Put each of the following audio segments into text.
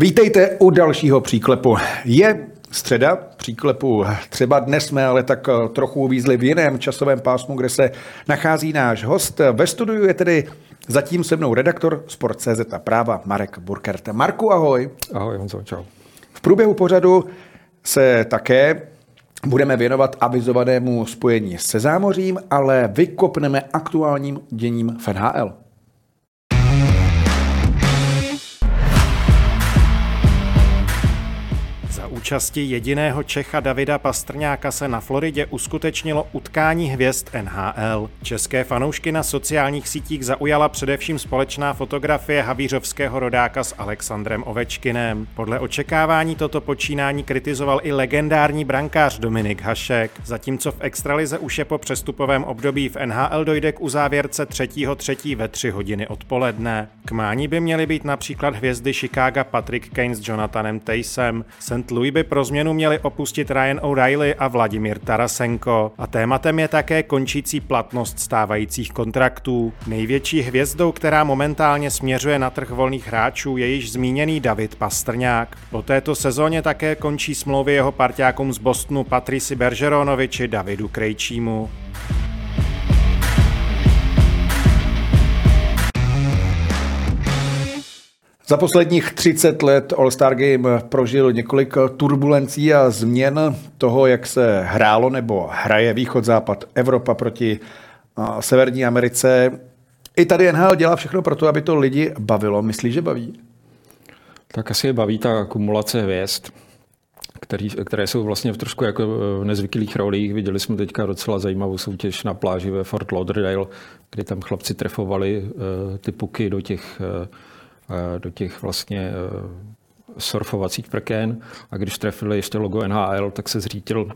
Vítejte u dalšího příklepu. Je středa příklepu. Třeba dnes jsme ale tak eh, trochu uvízli v jiném časovém pásmu, kde se nachází náš host. Ve studiu je tedy zatím se mnou redaktor Sport.cz a práva Marek Burkert. Marku, ahoj. Ahoj, Honzo, čau. V průběhu pořadu se také budeme věnovat avizovanému spojení se zámořím, ale vykopneme aktuálním děním v NHL. Účasti jediného Čecha Davida Pastrňáka se na Floridě uskutečnilo utkání hvězd NHL. České fanoušky na sociálních sítích zaujala především společná fotografie havířovského rodáka s Alexandrem Ovečkinem. Podle očekávání toto počínání kritizoval i legendární brankář Dominik Hašek, zatímco v extralize už je po přestupovém období v NHL dojde k uzávěrce 3.3. ve 3 hodiny odpoledne. K mání by měly být například hvězdy Chicago Patrick Kane s Jonathanem Tejsem, St. Louis by pro změnu měli opustit Ryan O'Reilly a Vladimír Tarasenko. A tématem je také končící platnost stávajících kontraktů. Největší hvězdou, která momentálně směřuje na trh volných hráčů, je již zmíněný David Pastrňák. Po této sezóně také končí smlouvy jeho partiákům z Bostonu Patrici Bergeronovi či Davidu Krejčímu. Za posledních 30 let All-Star Game prožil několik turbulencí a změn toho, jak se hrálo nebo hraje východ-západ Evropa proti Severní Americe. I tady NHL dělá všechno pro to, aby to lidi bavilo. Myslíš, že baví? Tak asi je baví ta akumulace hvězd, který, které jsou vlastně v trošku jako v nezvyklých rolích. Viděli jsme teďka docela zajímavou soutěž na pláži ve Fort Lauderdale, kdy tam chlapci trefovali uh, ty puky do těch uh, do těch vlastně eh, surfovacích prken a když trefili ještě logo NHL, tak se zřítil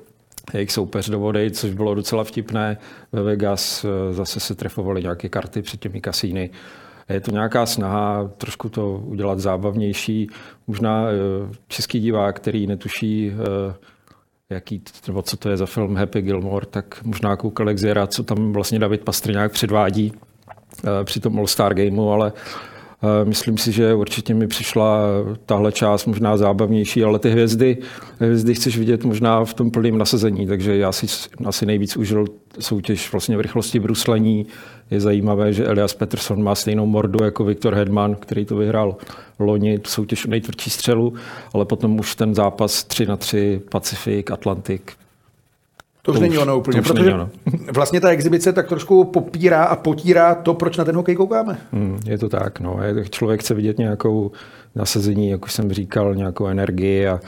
jejich soupeř do vody, což bylo docela vtipné. Ve Vegas eh, zase se trefovali nějaké karty před těmi kasíny. Je to nějaká snaha trošku to udělat zábavnější. Možná eh, český divák, který netuší, jaký, nebo co to je za film Happy Gilmore, tak možná koukal zjera, co tam vlastně David Pastrňák předvádí při tom All-Star Gameu, ale Myslím si, že určitě mi přišla tahle část možná zábavnější, ale ty hvězdy, hvězdy chceš vidět možná v tom plném nasazení, takže já si asi nejvíc užil soutěž vlastně v rychlosti bruslení. Je zajímavé, že Elias Peterson má stejnou mordu jako Viktor Hedman, který to vyhrál loni, soutěž o nejtvrdší střelu, ale potom už ten zápas 3 na 3, Pacifik, Atlantik, to, to už není ono úplně, protože ono. vlastně ta exibice tak trošku popírá a potírá to, proč na ten hokej koukáme. Hmm, je to tak, no. Člověk chce vidět nějakou nasazení, jak už jsem říkal, nějakou energii a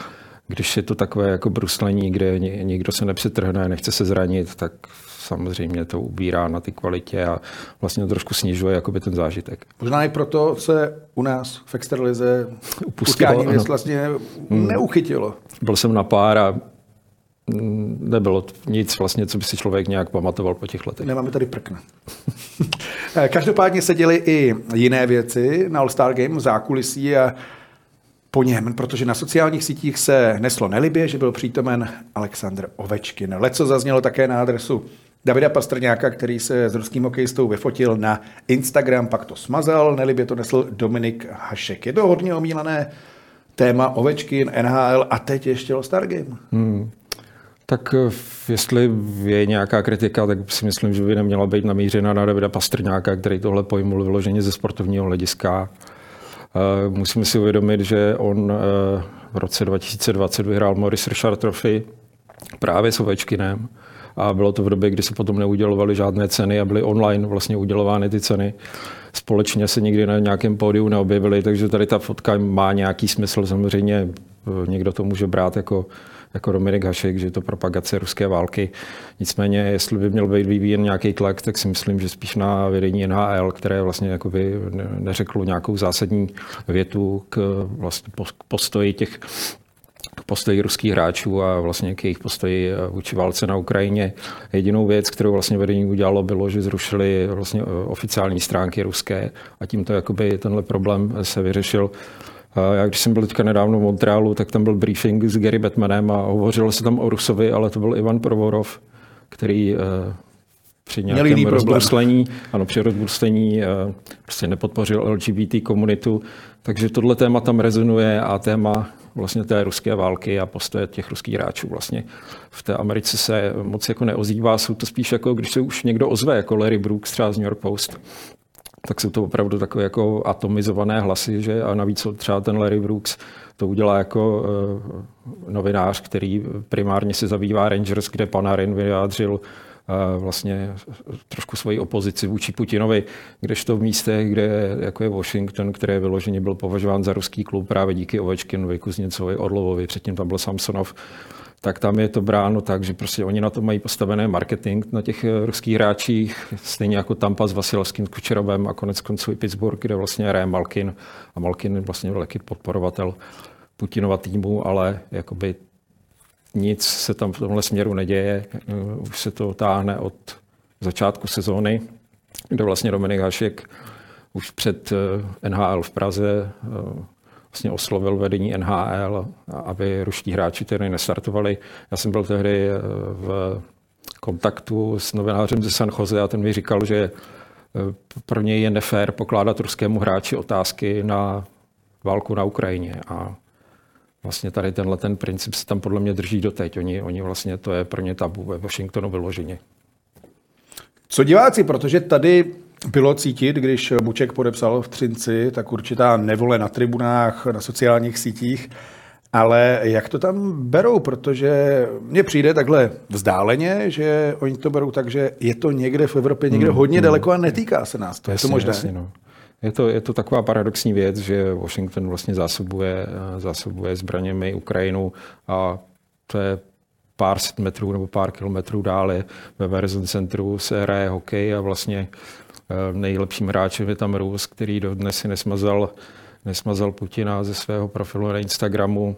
když je to takové jako bruslení, kde někdo se nepřetrhne, nechce se zranit, tak samozřejmě to ubírá na ty kvalitě a vlastně to trošku snižuje jakoby ten zážitek. Možná i proto se u nás v extralize utkání vlastně hmm. neuchytilo. Byl jsem na pár a nebylo nic vlastně, co by si člověk nějak pamatoval po těch letech. Nemáme tady prkna. Každopádně se děly i jiné věci na All-Star Game, zákulisí a po něm, protože na sociálních sítích se neslo nelibě, že byl přítomen Aleksandr Ovečkin. Leco zaznělo také na adresu Davida Pastrňáka, který se s ruským hokejistou vyfotil na Instagram, pak to smazal, nelibě to nesl Dominik Hašek. Je to hodně omílané téma Ovečkin, NHL a teď ještě All-Star Game. Hmm. Tak eh, jestli je nějaká kritika, tak si myslím, že by neměla být namířena na Davida Pastrňáka, který tohle pojmul vyloženě ze sportovního hlediska. Eh, musíme si uvědomit, že on eh, v roce 2020 vyhrál Morris Richard Trophy právě s Ovečkinem a bylo to v době, kdy se potom neudělovaly žádné ceny a byly online vlastně udělovány ty ceny. Společně se nikdy na nějakém pódiu neobjevily, takže tady ta fotka má nějaký smysl. Samozřejmě někdo to může brát jako, jako Dominik Hašek, že je to propagace ruské války. Nicméně, jestli by měl být vyvíjen nějaký tlak, tak si myslím, že spíš na vedení NHL, které vlastně jakoby neřeklo nějakou zásadní větu k vlastně postoji těch postoji ruských hráčů a vlastně k jejich postoji vůči válce na Ukrajině. Jedinou věc, kterou vlastně vedení udělalo, bylo, že zrušili vlastně oficiální stránky ruské a tímto jakoby tenhle problém se vyřešil. Já když jsem byl teďka nedávno v Montrealu, tak tam byl briefing s Gary Batmanem a hovořilo se tam o Rusovi, ale to byl Ivan Provorov, který eh, při nějakém rozbruslení, ano, při rozbruslení eh, prostě nepodpořil LGBT komunitu. Takže tohle téma tam rezonuje a téma vlastně té ruské války a postoje těch ruských hráčů vlastně v té Americe se moc jako neozývá. Jsou to spíš jako, když se už někdo ozve, jako Larry Brooks třeba z New York Post, tak jsou to opravdu takové jako atomizované hlasy, že? A navíc třeba ten Larry Brooks to udělá jako uh, novinář, který primárně se zabývá Rangers, kde Panarin vyjádřil uh, vlastně trošku svoji opozici vůči Putinovi, kdežto v místech, kde jako je Washington, který vyloženě byl považován za ruský klub právě díky Ovečkinovi, Kuzněcovi, Orlovovi, předtím tam byl Samsonov, tak tam je to bráno tak, že prostě oni na to mají postavené marketing na těch eh, ruských hráčích, stejně jako Tampa s Vasilevským Kučerovem a konec konců i Pittsburgh, kde vlastně hraje Malkin a Malkin vlastně velký podporovatel Putinova týmu, ale jakoby nic se tam v tomhle směru neděje. Eh, už se to táhne od začátku sezóny, kde vlastně Dominik Hašek už před eh, NHL v Praze vlastně oslovil vedení NHL, aby ruští hráči tedy nestartovali. Já jsem byl tehdy eh, v kontaktu s novinářem ze San Jose a ten mi říkal, že eh, pro něj je nefér pokládat ruskému hráči otázky na válku na Ukrajině. A vlastně tady tenhle ten princip se tam podle mě drží doteď. Oni, oni vlastně to je pro ně tabu ve Washingtonu vyloženě. Co diváci, protože tady bylo cítit, když Buček podepsal v Třinci, tak určitá nevole na tribunách, na sociálních sítích, ale jak to tam berou? Protože mně přijde takhle vzdáleně, že oni to berou tak, že je to někde v Evropě, někde hmm, hodně hmm. daleko a netýká se nás. To jasně, je to možné? Jasně, no. Je to, je to taková paradoxní věc, že Washington vlastně zásobuje, zásobuje zbraněmi Ukrajinu a to je pár set metrů nebo pár kilometrů dále ve Verizon centru se hraje hokej a vlastně nejlepším hráčem je tam Rus, který dodnes si nesmazal, nesmazal Putina ze svého profilu na Instagramu.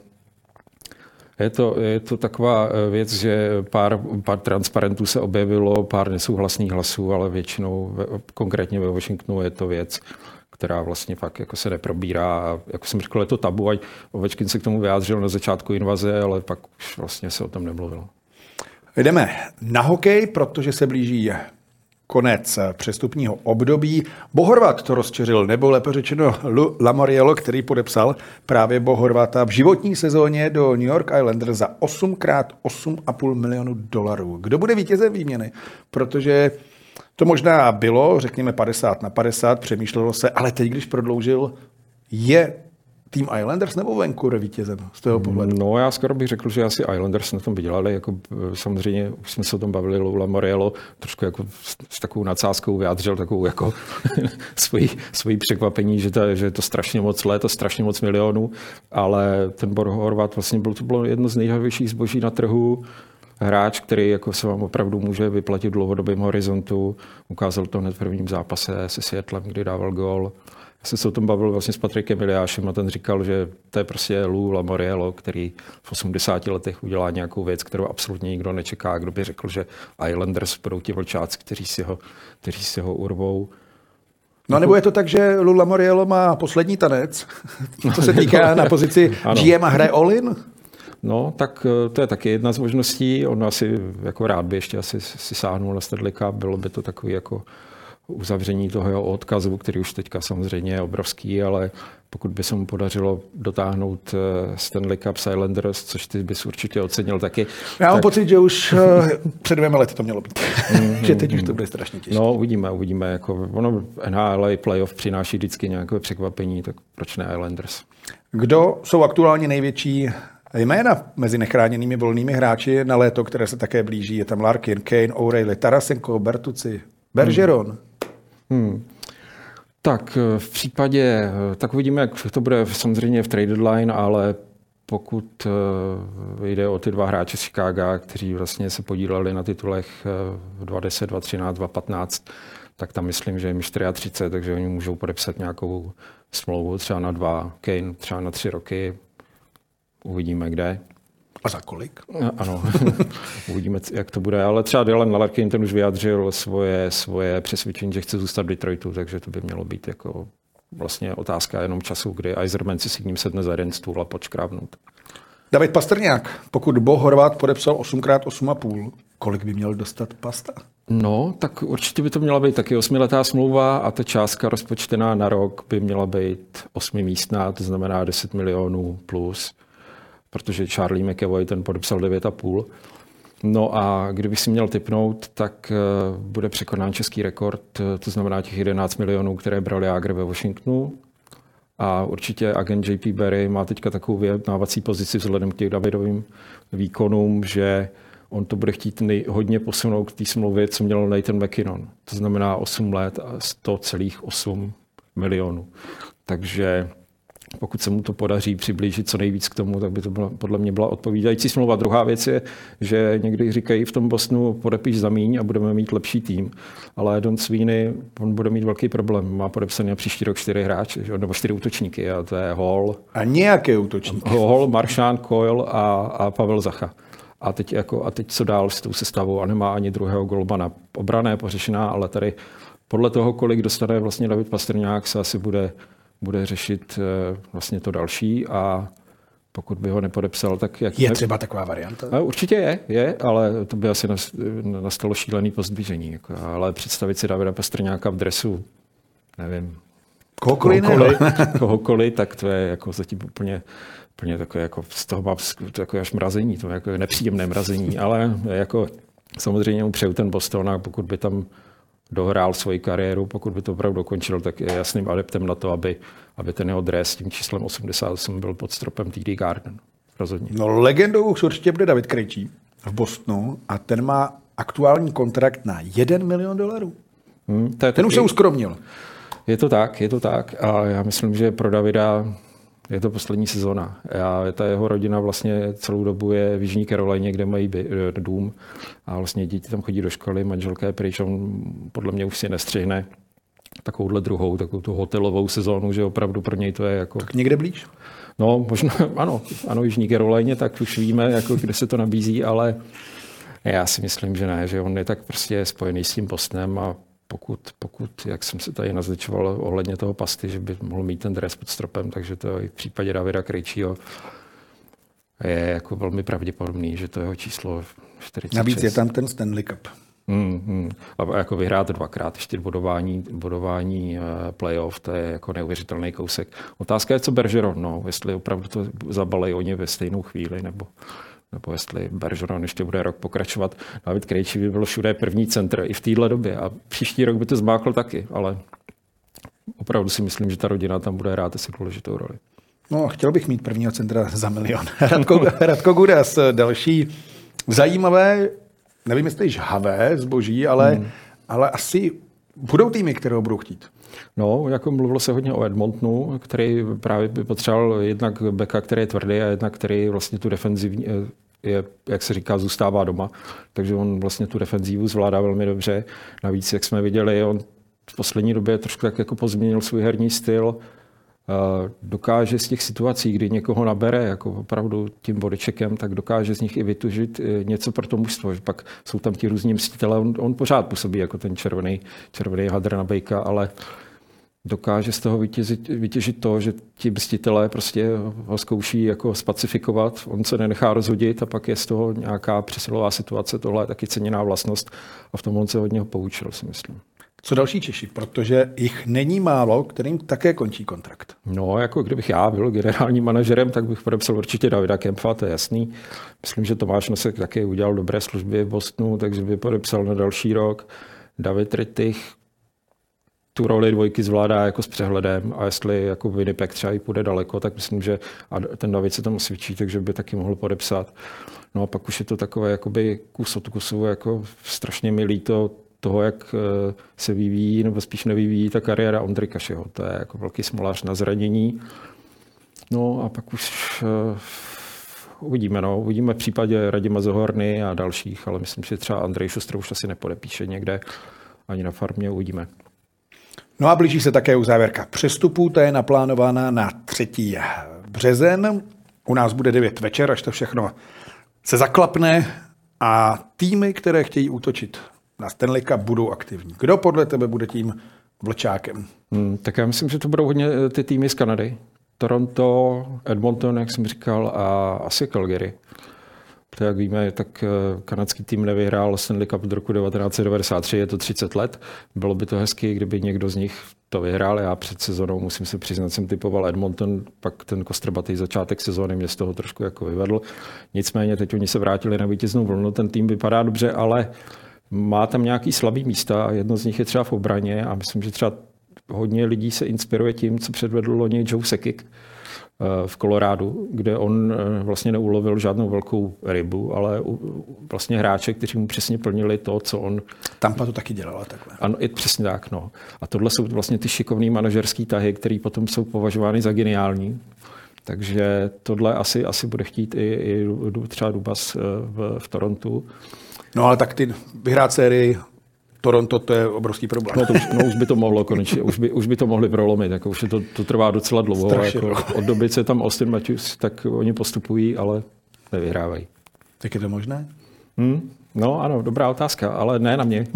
Je to, je to taková eh, věc, že pár, pár transparentů se objevilo, pár nesouhlasných hlasů, ale většinou, konkrétně ve Washingtonu, je to věc, která vlastně fakt jako se neprobírá. A jako jsem řekl, je to tabu, ať Ovečkin se k tomu vyjádřil na začátku invaze, ale pak už vlastně se o tom nemluvilo. Jdeme na hokej, protože se blíží konec přestupního období. Bohorvat to rozčeřil, nebo lépe řečeno Lu Lamoriello, který podepsal právě Bohorvata v životní sezóně do New York Islanders za 8 krát 8,5 milionů dolarů. Kdo bude vítězem výměny? Protože to možná bylo, řekněme 50 na 50, přemýšlelo se, ale teď, když prodloužil, je tým Islanders nebo Vancouver vítězem z toho pohledu? No já skoro bych řekl, že asi Islanders na tom vydělali. Jako, e, samozřejmě už jsme se o tom bavili, Lula Moriello trošku jako s, s takovou nadsázkou vyjádřil takovou jako svoji, svoji překvapení, že to, že je to strašně moc let a strašně moc milionů, ale ten Bor Horvat vlastně byl, to bylo jedno z nejhavějších zboží na trhu hráč, který jako se vám opravdu může vyplatit v dlouhodobém horizontu. Ukázal to hned v prvním zápase se Světlem, kdy dával gol jsem se o tom bavil vlastně s Patrikem Iliášem a ten říkal, že to je prostě Lou Lamoriello, který v 80 letech udělá nějakou věc, kterou absolutně nikdo nečeká. Kdo by řekl, že Islanders budou ti vlčáci, kteří si ho, kteří si ho urvou. No nebo je to tak, že Lula Moriello má poslední tanec, co se týká na pozici GM a hraje Olin? No, tak eh, to je taky jedna z možností. On asi jako rád by ještě asi si sáhnul na Stedlika, bylo by to takový jako uzavření toho jeho odkazu, který už teďka samozřejmě je obrovský, ale pokud by se mu podařilo dotáhnout eh, Stanley Cup Islanders, což ty bys určitě ocenil taky. Já tak... mám pocit, že už eh, před dvěma lety to mělo být. Mm-hmm. že teď už to bude strašně těžké. No, uvidíme, uvidíme. Jako, ono NHL playoff přináší vždycky nějaké překvapení, tak proč ne Islanders? Kdo jsou aktuálně největší jména mezi nechráněnými volnými hráči na léto, které se také blíží? Je tam Larkin, Kane, O'Reilly, Tarasenko, Bertuci, Bergeron. Hmm. Hmm. Tak eh, v případě, eh, tak uvidíme, jak to bude samozřejmě v trade deadline, ale pokud eh, jde o ty dva hráče z Chicago, kteří vlastně se podíleli na titulech 2010, 2013, 2015, tak tam myslím, že je mi 34, takže oni můžou podepsat nějakou smlouvu třeba na dva, Kane třeba na tři roky. Uvidíme kde. A za kolik? Ano, uvidíme, jak to bude. Ale třeba Dylan Larkin ten už vyjádřil svoje, svoje přesvědčení, že chce zůstat v Detroitu, takže to by mělo být jako vlastně otázka jenom času, kdy Eiserman si s ním sedne za jeden stůl a počkrávnout. David Pastrňák, pokud Bo Horvát podepsal 8x8,5, kolik by měl dostat pasta? No, tak určitě by to měla být taky osmiletá smlouva a ta částka rozpočtená na rok by měla být osmimístná, to znamená 10 milionů plus, protože Charlie McAvoy ten podepsal 9,5. No a kdybych si měl typnout, tak eh, bude překonán český rekord, eh, to znamená těch 11 milionů, které bral Jágr ve Washingtonu. A určitě agent JP Berry má teďka takovou vyjednávací pozici vzhledem k těch Davidovým výkonům, že on to bude chtít nej, hodně posunout k té smlouvě, co měl Nathan McKinnon. To znamená 8 let a 100,8 milionů. Takže pokud se mu to podaří přiblížit co nejvíc k tomu, tak by to byla, podle mě byla odpovídající smlouva. Druhá věc je, že někdy říkají v tom Bosnu podepíš za míň a budeme mít lepší tým, ale Don Sweeney, on bude mít velký problém. Má podepsaný na příští rok čtyři hráče, nebo čtyři útočníky a to je Hall. A nějaké útočníky. Hall, Maršán, Coyle a, a Pavel Zacha. A teď, jako, a teď co dál s tou sestavou a nemá ani druhého golmana. Obrané pořešená, ale tady podle toho, kolik dostane vlastně David Pastrňák, se asi bude bude řešit eh, vlastně to další a pokud by ho nepodepsal, tak jak... Je třeba taková varianta? No, určitě je, je, ale to by asi nastalo šílený pozdvižení. Jako, ale představit si Davida Pastrňáka v dresu, nevím, kohokoliv, kohokoliv, kohokoliv, tak to je jako zatím úplně, úplně takové, jako z toho mám takové až mrazení, to je jako nepříjemné mrazení, ale jako samozřejmě mu přeju ten Boston a pokud by tam dohrál svoji kariéru, pokud by to opravdu dokončil, tak je jasným adeptem na to, aby, aby ten jeho dres s tím číslem 88 byl pod stropem TD Garden. Rozhodně. No legendou už určitě bude David Krejčí v Bostonu a ten má aktuální kontrakt na 1 milion dolarů. Hmm, to je ten taky, už se uskromnil. Je to tak, je to tak a já myslím, že pro Davida je to poslední sezona. Já, ta jeho rodina vlastně celou dobu je v Jižní Karolajně, kde mají by, eh, dům a vlastně děti tam chodí do školy, manželka je pryč, on podle mě už si nestřihne takovouhle druhou, takovou tu hotelovou sezónu, že opravdu pro něj to je jako... Tak někde blíž? No, možná, ano, ano, Jižní Karolajně, tak už víme, jako, kde se to nabízí, ale já si myslím, že ne, že on je tak prostě spojený s tím postnem a pokud, pokud, jak jsem se tady nazličoval ohledně toho pasty, že by mohl mít ten dres pod stropem, takže to i v případě Davida Krejčího je jako velmi pravděpodobný, že to jeho číslo 46. Navíc je tam ten Stanley Cup. Hmm, hmm. A jako vyhrát dvakrát ještě bodování, bodování uh, playoff, to je jako neuvěřitelný kousek. Otázka je, co Bergeron, no, jestli opravdu to zabalej oni ve stejnou chvíli, nebo nebo jestli Bergeron ještě bude rok pokračovat. David Krejčí by byl všude první centr i v téhle době a příští rok by to zmákl taky, ale opravdu si myslím, že ta rodina tam bude hrát asi důležitou roli. No, chtěl bych mít prvního centra za milion. Radko, Radko Gudas, další zajímavé, nevím, jestli žhavé zboží, ale, hmm. ale asi budou týmy, které ho budou chtít. No, jako mluvilo se hodně o Edmontonu, který právě by potřeboval jednak beka, který je tvrdý a jednak který vlastně tu defenzivní, eh, je, jak se říká, zůstává doma. Takže on vlastně tu defenzivu zvládá velmi dobře. Navíc, jak jsme viděli, on v poslední době trošku tak jako pozměnil svůj herní styl. Dokáže z těch situací, kdy někoho nabere jako opravdu tím bodyčekem, tak dokáže z nich i vytužit eh, něco pro to mužstvo. Pak jsou tam ti různí mstitele, on, on pořád působí jako ten červený, červený hadr na bejka, ale dokáže z toho vytěžit, vytěžit to, že ti mstitelé prostě ho zkouší jako spacifikovat, on se nenechá rozhodit a pak je z toho nějaká přesilová situace. Tohle je taky ceněná vlastnost a v tom on se hodně poučil, si myslím. Co další Češi? Protože jich není málo, kterým také končí kontrakt. No, jako kdybych já byl generálním manažerem, tak bych podepsal určitě Davida Kempfa, to je jasný. Myslím, že Tomáš Nosek také udělal dobré služby v Bostonu, takže by podepsal na další rok. David Rittich tu roli dvojky zvládá jako s přehledem a jestli jako Winnipeg třeba i půjde daleko, tak myslím, že a ten David se tam osvědčí, takže by taky mohl podepsat. No a pak už je to takové jakoby kus od kusu, jako strašně milý to toho, jak eh, se vyvíjí, nebo spíš nevyvíjí ta kariéra Ondry Kašeho. To je jako velký smolař na zranění. No a pak už eh, uvidíme, no. Uvidíme v případě Radima Zohorny a dalších, ale myslím, že třeba Andrej Šustr už asi nepodepíše někde ani na farmě, uvidíme. No a blíží se také uzávěrka přestupů, ta je naplánována na 3. březen. U nás bude 9 večer, až to všechno se zaklapne a týmy, které chtějí útočit na Stanley Cup, budou aktivní. Kdo podle tebe bude tím vlčákem? Hmm, tak já myslím, že to budou hodně eh, ty týmy z Kanady. Toronto, Edmonton, jak jsem říkal, a asi Calgary. Protože jak víme, tak eh, kanadský tým nevyhrál Stanley Cup od roku 1993, je to 30 let. Bylo by to hezky, kdyby někdo z nich to vyhrál. Já před sezónou, musím se přiznat, jsem typoval Edmonton, pak ten kostrbatý začátek sezóny mě z toho trošku jako vyvedl. Nicméně teď oni se vrátili na vítěznou vlnu, ten tým vypadá dobře, ale má tam nějaký slabý místa a jedno z nich je třeba v obraně a myslím, že třeba hodně lidí se inspiruje tím, co předvedl loni Joe Sekik v Kolorádu, kde on eh, vlastně neulovil žádnou velkou rybu, ale vlastně hráče, kteří mu přesně plnili to, co on... Tampa to taky dělala takhle. Ano, je přesně tak. No. A tohle jsou vlastně ty šikovné manažerské tahy, které potom jsou považovány za geniální. Takže tohle asi, asi bude chtít i, i třeba Dubas eh, v, v Torontu. No ale tak ty vyhrát sérii Toronto, to je obrovský problém. No, to už, no už by to mohlo konečně, už by, už by to mohli prolomit, jako už to, to trvá docela dlouho. Strašně jako, od doby, co je tam Austin Matthews, tak oni postupují, ale nevyhrávají. Tak je to možné? Hmm? No ano, dobrá otázka, ale ne na mě.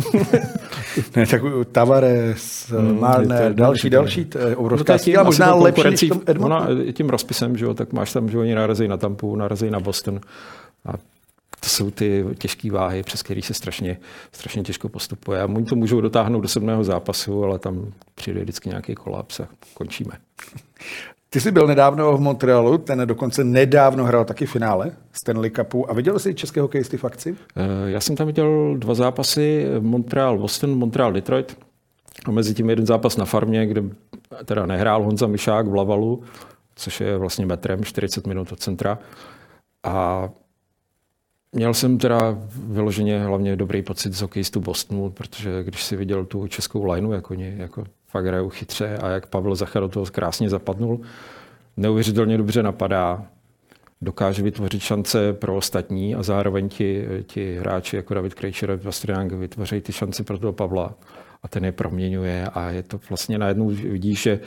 ne, tak Tavares, hmm, Marner, další, další, to je obrovská no, síla, možná lepší než tom Ona, tím rozpisem, že jo, tak máš tam, že oni narazí na Tampu, narazí na Boston a to jsou ty těžké váhy, přes které se strašně, strašně těžko postupuje. A oni to můžou dotáhnout do sedmého zápasu, ale tam přijde vždycky nějaký kolaps a končíme. Ty jsi byl nedávno v Montrealu, ten dokonce nedávno hrál taky finále Stanley Cupu. A viděl jsi české hokejisty v akci? Eh, já jsem tam viděl dva zápasy, Montreal-Boston, Montreal-Detroit. A mezi tím jeden zápas na farmě, kde teda nehrál Honza Mišák v Lavalu, což je vlastně metrem, 40 minut od centra. A Měl jsem teda vyloženě hlavně dobrý pocit z hokejistu Bostonu, protože když si viděl tu českou lineu, jak oni jako fakt hrajou chytře a jak Pavel Zachar do toho krásně zapadnul, neuvěřitelně dobře napadá, dokáže vytvořit šance pro ostatní a zároveň ti, ti hráči jako David Krejčer a Pastrňák vytvoří ty šance pro toho Pavla a ten je proměňuje a je to vlastně najednou vidíš, že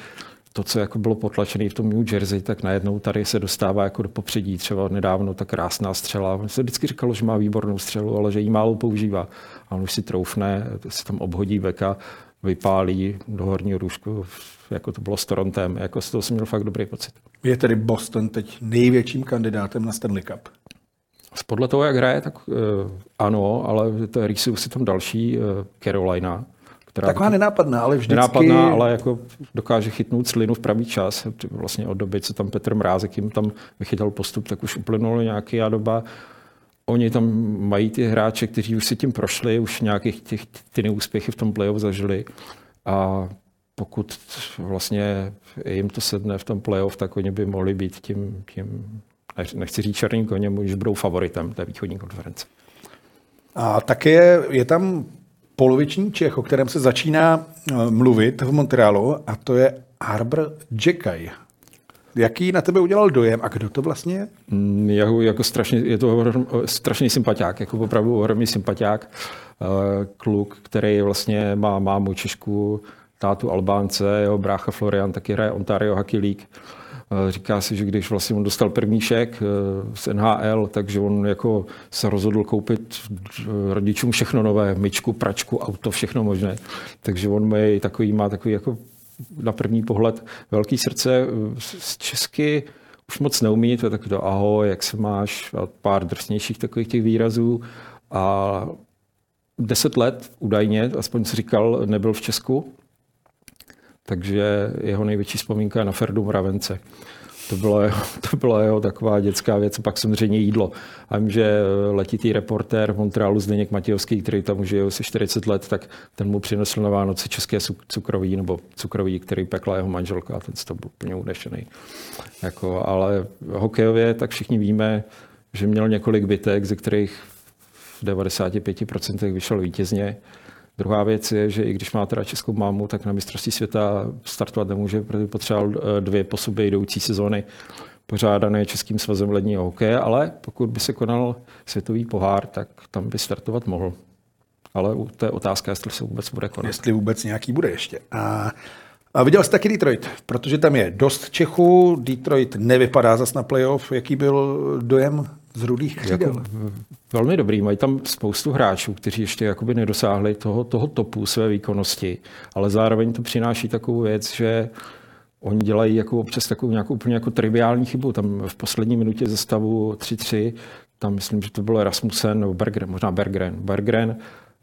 to, co jako bylo potlačené v tom New Jersey, tak najednou tady se dostává jako do popředí. Třeba nedávno ta krásná střela. On se vždycky říkalo, že má výbornou střelu, ale že ji málo používá. A on už si troufne, se tam obhodí veka, vypálí do horního růžku, jako to bylo s Torontem. Jako z toho jsem měl fakt dobrý pocit. Je tedy Boston teď největším kandidátem na Stanley Cup? Podle toho, jak hraje, tak uh, ano, ale to je si tam další uh, Carolina, která Taková nenápadná, ale vždycky... Nenápadná, ale jako dokáže chytnout slinu v pravý čas. Vlastně od doby, co tam Petr Mrázek jim tam vychytal postup, tak už uplynulo nějaká doba. Oni tam mají ty hráče, kteří už si tím prošli, už nějakých těch, ty neúspěchy v tom playoff zažili. A pokud vlastně jim to sedne v tom playoff, tak oni by mohli být tím, tím nechci říct černým koněm, už budou favoritem té východní konference. A také je tam poloviční Čech, o kterém se začíná eh, mluvit v Montrealu, a to je Arbor Jackaj. Jaký na tebe udělal dojem a kdo to vlastně je? Mm, jako, jako strašně, je to strašný sympatiák, jako opravdu ohromný sympatiák. Eh, kluk, který vlastně má mámu Češku, tátu Albánce, jeho brácha Florian taky hraje Ontario Hockey League Eh, říká si, že když vlastně on dostal první šek eh, z NHL, takže on jako se rozhodl koupit rodičům všechno nové, myčku, pračku, auto, všechno možné. Takže on má takový, má takový jako na první pohled velký srdce. Eh, z Česky už moc neumí, to je takový to ahoj, jak se máš, a pár drsnějších takových těch výrazů. A deset let údajně, aspoň si říkal, nebyl v Česku, takže jeho největší vzpomínka je na Ferdu Mravence. To bylo, jeho, to byla jeho taková dětská věc, pak samozřejmě jídlo. A vím, že letitý reportér v Montrealu Zdeněk Matějovský, který tam už je asi 40 let, tak ten mu přinesl na Vánoce české cukroví, nebo cukroví, který pekla jeho manželka a ten toho byl úplně unešený. Jako, ale hokejově tak všichni víme, že měl několik bitek, ze kterých v 95% vyšel vítězně. Druhá věc je, že i když má teda českou mámu, tak na mistrovství světa startovat nemůže, protože potřeboval eh, dvě po sobě jdoucí sezóny pořádané Českým svazem ledního hokeje, ale pokud by se konal světový pohár, tak tam by startovat mohl. Ale to je otázka, jestli se vůbec bude konat. Jestli vůbec nějaký bude ještě. A, a viděl jsi taky Detroit, protože tam je dost Čechů, Detroit nevypadá zas na playoff. Jaký byl dojem z rudých křídel? Jako, velmi dobrý, mají tam spoustu hráčů, kteří ještě jakoby nedosáhli toho, toho topu své výkonnosti, ale zároveň to přináší takovou věc, že oni dělají jako občas takovou nějakou úplně jako triviální chybu. Tam v poslední minutě ze stavu 3-3, tam myslím, že to bylo Rasmussen nebo Bergren, možná Bergren. Bergren,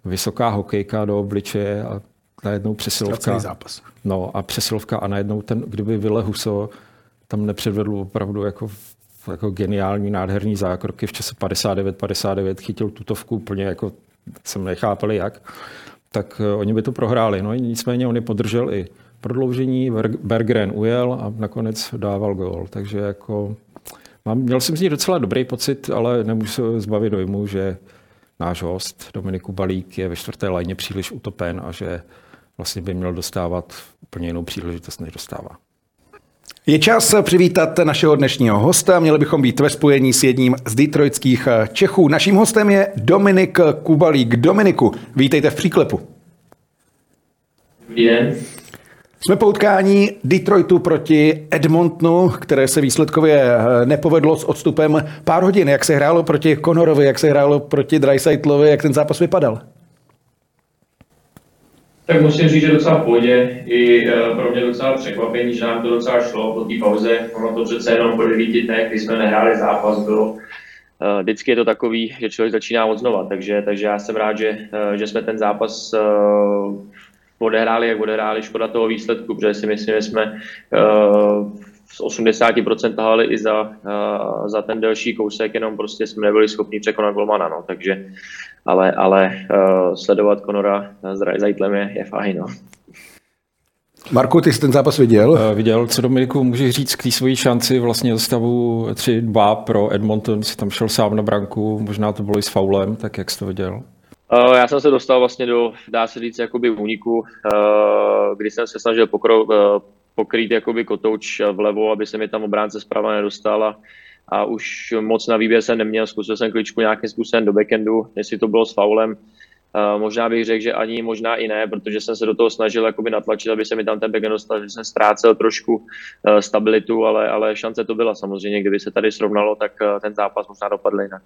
vysoká hokejka do obličeje a najednou přesilovka. zápas. No a přesilovka a najednou ten, kdyby Vile Huso tam nepředvedl opravdu jako, jako geniální, nádherný zákroky v čase 59-59, chytil tutovku úplně jako jsem nechápal jak, tak uh, oni by to prohráli. No nicméně on je podržel i prodloužení, Berggren ujel a nakonec dával gol. Takže jako mám, měl jsem z ní docela dobrý pocit, ale nemůžu se zbavit dojmu, že náš host Dominiku Balík je ve čtvrté lajně příliš utopen a že vlastně by měl dostávat úplně jinou příležitost, než dostává. Je čas přivítat našeho dnešního hosta. Měli bychom být ve spojení s jedním z detroitských Čechů. Naším hostem je Dominik Kubalík. Dominiku, vítejte v příklepu. Dobrý den. Jsme po utkání Detroitu proti Edmontonu, které se výsledkově eh, nepovedlo s odstupem pár hodin. Jak se hrálo proti Conorovi, jak se hrálo proti Dreisaitlovi, jak ten zápas vypadal? Tak musím říct, že docela v pohodě. I eh, pro mě docela překvapení, že nám to docela šlo po té pauze. Ono to přece jenom po devíti dnech, kdy jsme nehráli zápas, bylo eh, vždycky je to takový, že člověk začíná od znova, takže, takže já jsem rád, že, že jsme ten zápas odehráli, jak odehráli, škoda toho výsledku, protože si myslím, že jsme z 80% tahali i za, za ten delší kousek, jenom prostě jsme nebyli schopni překonat golmana, no, takže, ale, ale uh, sledovat Konora s Zajtlem je, je fajn, no. Marku, ty jsi ten zápas viděl? Uh, viděl. Co Dominiku můžeš říct k té svojí šanci vlastně stavu 3-2 pro Edmonton, si tam šel sám na branku, možná to bylo i s faulem, tak jak jsi to viděl? Uh, já jsem se dostal vlastně do, dá se říct, jakoby úniku, uh, kdy jsem se snažil pokro, uh, pokrýt jakoby kotouč vlevo, aby se mi tam obránce zprava nedostal a, a už moc na výběr jsem neměl, zkusil jsem kličku nějakým způsobem do backendu, jestli to bylo s faulem, uh, možná bych řekl, že ani možná i ne, protože jsem se do toho snažil jakoby natlačit, aby se mi tam ten backhand dostal, že jsem ztrácel trošku uh, stabilitu, ale, ale šance to byla samozřejmě, kdyby se tady srovnalo, tak uh, ten zápas možná dopadl jinak.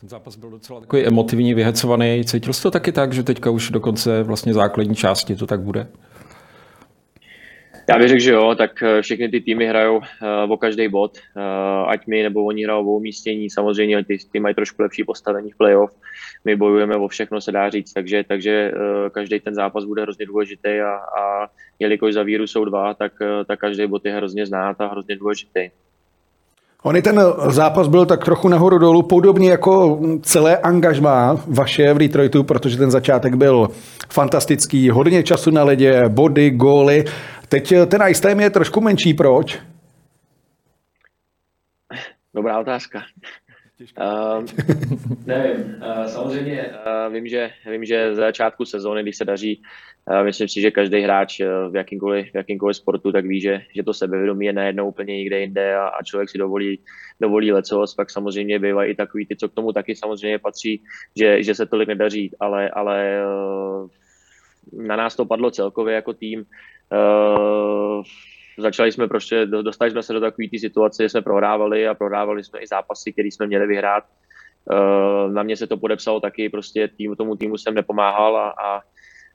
Ten zápas byl docela takový emotivní, vyhecovaný. Cítil jsi to taky tak, že teďka už do konce vlastně základní části to tak bude? Já bych řekl, že jo, tak eh, všechny ty týmy hrajou uh, o každý bod, uh, ať my nebo oni hrajou o umístění, samozřejmě ty, ty mají trošku lepší postavení v playoff, my bojujeme o všechno, se dá říct, takže, takže každý ten zápas bude hrozně důležitý a, a jelikož za víru jsou dva, tak, tak každý bod je hrozně znát a hrozně důležitý. Ony ten zápas byl tak trochu nahoru dolů, podobně jako celé angažmá vaše v Detroitu, protože ten začátek byl fantastický, hodně času na ledě, body, góly. Teď ten ice time je trošku menší, proč? Dobrá otázka. Uh, nevím, uh, samozřejmě uh, vím, že, vím, že za začátku sezóny, když se daří, uh, myslím si, že každý hráč uh, v jakýmkoliv, v jakýmkoliv sportu tak ví, že, že to sebevědomí je najednou úplně někde jinde a, a člověk si dovolí, dovolí lecos, pak samozřejmě bývají i takový ty, co k tomu taky samozřejmě patří, že, že se tolik nedaří, ale, ale uh, na nás to padlo celkově jako tým. Uh, začali jsme prostě, dostali jsme se do takové situace, že jsme prohrávali a prohrávali jsme i zápasy, které jsme měli vyhrát. Uh, na mě se to podepsalo taky, prostě tým, tomu týmu jsem nepomáhal a, a,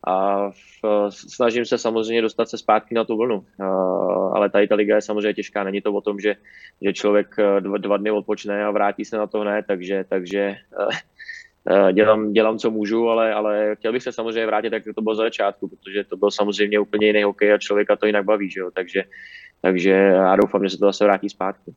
a snažím se samozřejmě dostat se zpátky na tu vlnu. Uh, ale tady ta liga je samozřejmě těžká, není to o tom, že, že člověk dva, dva dny odpočne a vrátí se na to hned, takže, takže Eh, dělám, dělám, co můžu, ale, ale chtěl bych se samozřejmě vrátit, jak to bylo za začátku, protože to byl samozřejmě úplně jiný hokej a člověka to jinak baví, že jo? Takže, takže já doufám, že se to zase vrátí zpátky.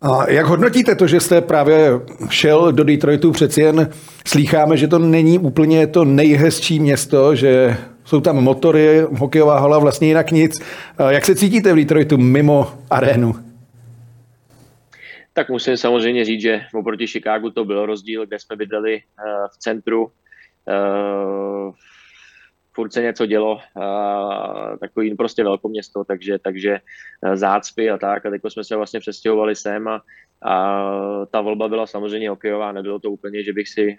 A jak hodnotíte to, že jste právě šel do Detroitu? Přeci jen slýcháme, že to není úplně to nejhezčí město, že jsou tam motory, hokejová hala, vlastně jinak nic. Jak se cítíte v Detroitu mimo arénu? Tak musím samozřejmě říct, že oproti Chicagu to byl rozdíl, kde jsme bydleli uh, v centru. Uh, furt se něco dělo, takový prostě velkoměsto, takže, takže zácpy a tak. A teď jsme se vlastně přestěhovali sem a, a ta volba byla samozřejmě hokejová, nebylo to úplně, že bych si,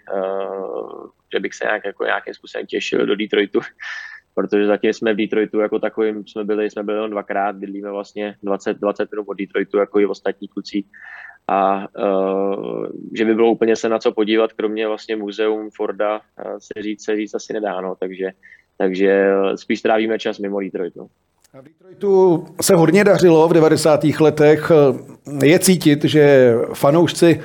že bych se nějak, jako nějakým způsobem těšil do Detroitu, protože zatím jsme v Detroitu jako takovým, jsme byli, jsme byli jen dvakrát, bydlíme vlastně 20, 20 minut od Detroitu, jako i ostatní kluci. A uh, že by bylo úplně se na co podívat, kromě vlastně muzeum Forda, uh, se říct, se říct asi nedá, no, takže, takže spíš trávíme čas mimo Detroit. No. V Detroitu se hodně dařilo v 90. letech. Je cítit, že fanoušci,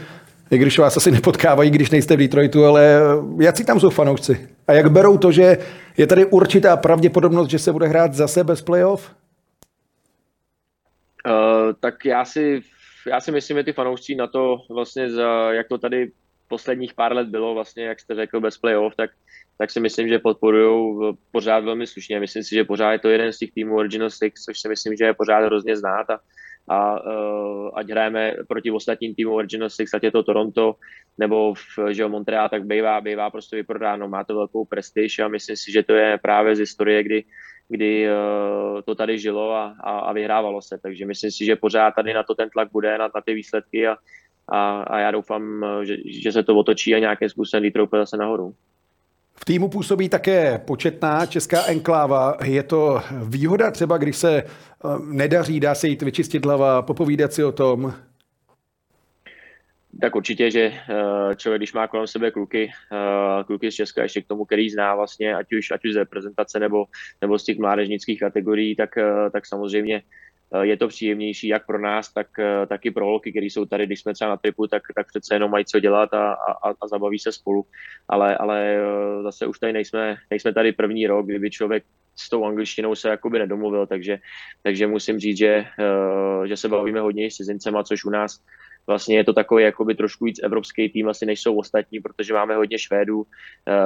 i když vás asi nepotkávají, když nejste v Detroitu, ale jaký tam jsou fanoušci? A jak berou to, že je tady určitá pravděpodobnost, že se bude hrát zase bez playoff? Uh, tak já si, já si myslím, že ty fanoušci na to vlastně, za, jak to tady posledních pár let bylo, vlastně, jak jste řekl, bez playoff, tak tak si myslím, že podporují pořád velmi slušně. Myslím si, že pořád je to jeden z těch týmů Original Six, což si myslím, že je pořád hrozně znát a, a uh, ať hrajeme proti ostatním týmům Original Six, ať je to Toronto nebo v že Montreal, tak bývá, bývá prostě vyprodáno, má to velkou prestiž a myslím si, že to je právě z historie, kdy, kdy uh, to tady žilo a, a, a vyhrávalo se, takže myslím si, že pořád tady na to ten tlak bude, na, na ty výsledky a, a, a já doufám, že, že se to otočí a nějakým způsobem Detroit zase nahoru. V týmu působí také početná česká enkláva. Je to výhoda třeba, když se eh, nedaří, dá se jít vyčistit hlava, popovídat si o tom? Tak určitě, že eh, člověk, když má kolem sebe kluky, eh, kluky z Česka, ještě k tomu, který zná vlastně, ať už, ať už z reprezentace nebo, nebo z těch mládežnických kategorií, tak, tak samozřejmě Eh, je to příjemnější jak pro nás, tak, eh, tak i pro holky, které jsou tady, když jsme třeba na tripu, tak, tak přece jenom mají co dělat a, a, a zabaví se spolu. Ale, ale eh, zase už tady nejsme, nejsme tady první rok, kdyby člověk s tou angličtinou se jakoby nedomluvil, takže, takže musím říct, že, že se bavíme hodně s cizincema, což u nás vlastně je to takový jakoby trošku víc evropský tým asi než jsou ostatní, protože máme hodně Švédů,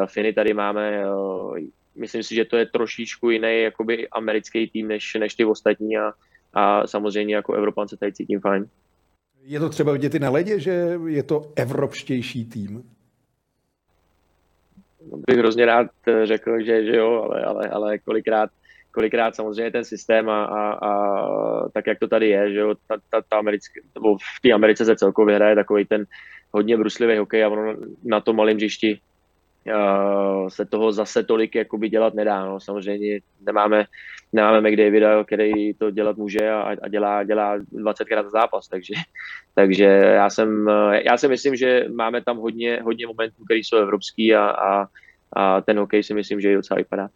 Finy tady máme, myslím si, že to je trošičku jiný jakoby americký tým než, než ty ostatní a, a samozřejmě jako Evropan se tady cítím fajn. Je to třeba vidět i na ledě, že je to evropštější tým? Bych hrozně rád eh, řekl, že, že jo, ale, ale, ale kolikrát, kolikrát samozřejmě ten systém a, a, a tak, jak to tady je, že jo, ta, ta, ta americké, nebo v té Americe se celkově hraje takový ten hodně bruslivý hokej a ono na tom malém hřišti uh, se toho zase tolik jakoby dělat nedá. No. Samozřejmě nemáme, nemáme McDavida, který to dělat může a, a dělá, dělá 20krát za zápas, takže, takže já, jsem, já si myslím, že máme tam hodně, hodně momentů, které jsou evropský a, a, a ten hokej si myslím, že je docela vypadá.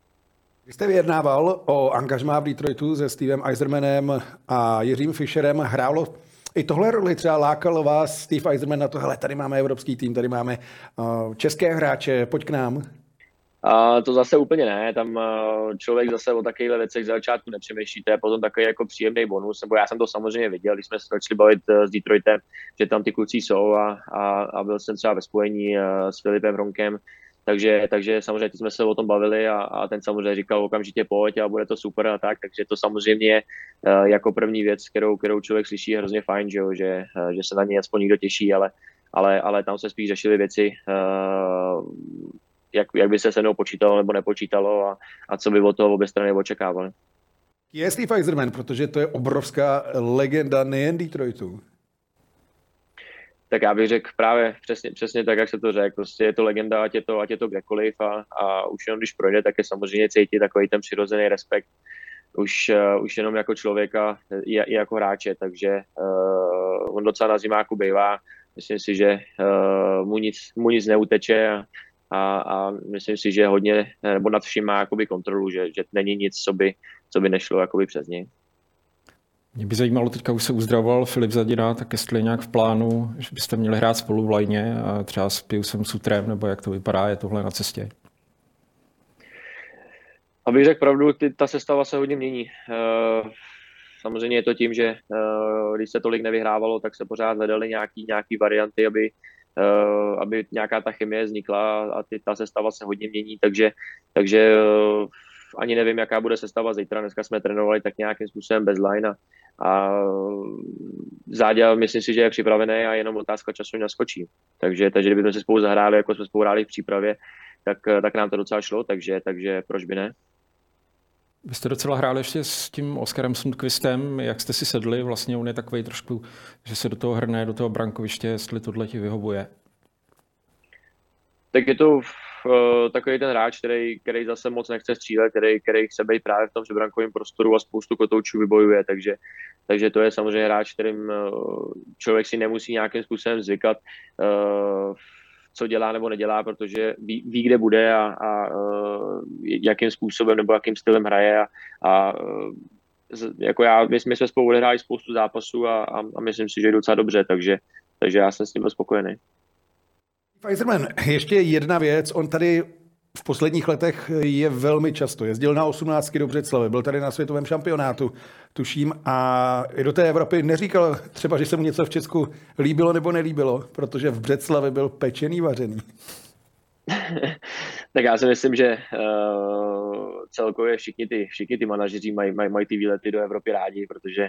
Vy jste vyjednával o angažmá v Detroitu se Stevem Eisermanem a Jiřím Fischerem. Hrálo i tohle roli třeba lákal vás Steve Eiserman na to, hele, tady máme evropský tým, tady máme uh, české hráče, pojď k nám. A to zase úplně ne, tam člověk zase o takovýchhle věcech za začátku nepřemýšlí, to je potom takový jako příjemný bonus, nebo já jsem to samozřejmě viděl, když jsme se začali bavit e, s Detroitem, že tam ty kluci jsou a, a, a byl jsem třeba ve spojení s Filipem Ronkem, takže, takže samozřejmě jsme se o tom bavili a, a ten samozřejmě říkal okamžitě pojď a bude to super a tak, takže to samozřejmě je uh, jako první věc, kterou, kterou člověk slyší, je hrozně fajn, že, jo, že, uh, že se na něj aspoň někdo těší, ale, ale, ale tam se spíš řešily věci, uh, jak, jak by se se mnou počítalo nebo nepočítalo a, a co by od toho obě strany očekávali. Je Steve Eiserman, protože to je obrovská legenda nejen Detroitu tak já bych řekl právě přesně, přesně tak, jak se to řekl. Prostě je to legenda, ať je to, ať je to kdekoliv a, a už jenom když projde, tak je samozřejmě cítit takový ten přirozený respekt už, uh, už jenom jako člověka i, i jako hráče, takže uh, on docela na zimáku bývá. Myslím si, že uh, mu, nic, mu nic neuteče a, a, a myslím si, že hodně, nebo nad vším má jakoby kontrolu, že, že není nic, co by, co by nešlo jakoby přes něj. Mě by zajímalo, teďka už se uzdravoval Filip Zadina, tak jestli je nějak v plánu, že byste měli hrát spolu v lajně a třeba s Piusem Sutrem, nebo jak to vypadá, je tohle na cestě? Abych řekl pravdu, ty, ta sestava se hodně mění. Uh, samozřejmě je to tím, že uh, když se tolik nevyhrávalo, tak se pořád hledaly nějaký, nějaký varianty, aby, uh, aby nějaká ta chemie vznikla a ty, ta sestava se hodně mění, takže, takže ani nevím, jaká bude sestava zítra. Dneska jsme trénovali tak nějakým způsobem bez line a, a Záďa myslím si, že je připravený a jenom otázka času naskočí. Takže, takže kdybychom se spolu zahráli, jako jsme spolu hráli v přípravě, tak, tak nám to docela šlo, takže, takže proč by ne? Vy jste docela hráli ještě s tím Oskarem Sundqvistem, jak jste si sedli, vlastně on je takový trošku, že se do toho hrne, do toho brankoviště, jestli tohle ti vyhovuje. Tak je to uh, takový ten hráč, který, který zase moc nechce střílet, který, který chce být právě v tom žebrankovém prostoru a spoustu kotoučů vybojuje, takže, takže to je samozřejmě hráč, kterým uh, člověk si nemusí nějakým způsobem zvykat. Uh, co dělá nebo nedělá, protože ví, ví kde bude a, a jakým způsobem nebo jakým stylem hraje a, a jako já, my, my jsme spolu odehráli spoustu zápasů a, a, a myslím si, že je docela dobře, takže, takže já jsem s ním byl spokojený. Pfizerman, ještě jedna věc, on tady v posledních letech je velmi často. Jezdil na 18 do Břeclavy, byl tady na světovém šampionátu, tuším, a do té Evropy neříkal třeba, že se mu něco v Česku líbilo nebo nelíbilo, protože v Břeclavě byl pečený vařený. tak já si myslím, že uh, celkově všichni ty, všichni ty manažeři mají, mají, mají ty výlety do Evropy rádi, protože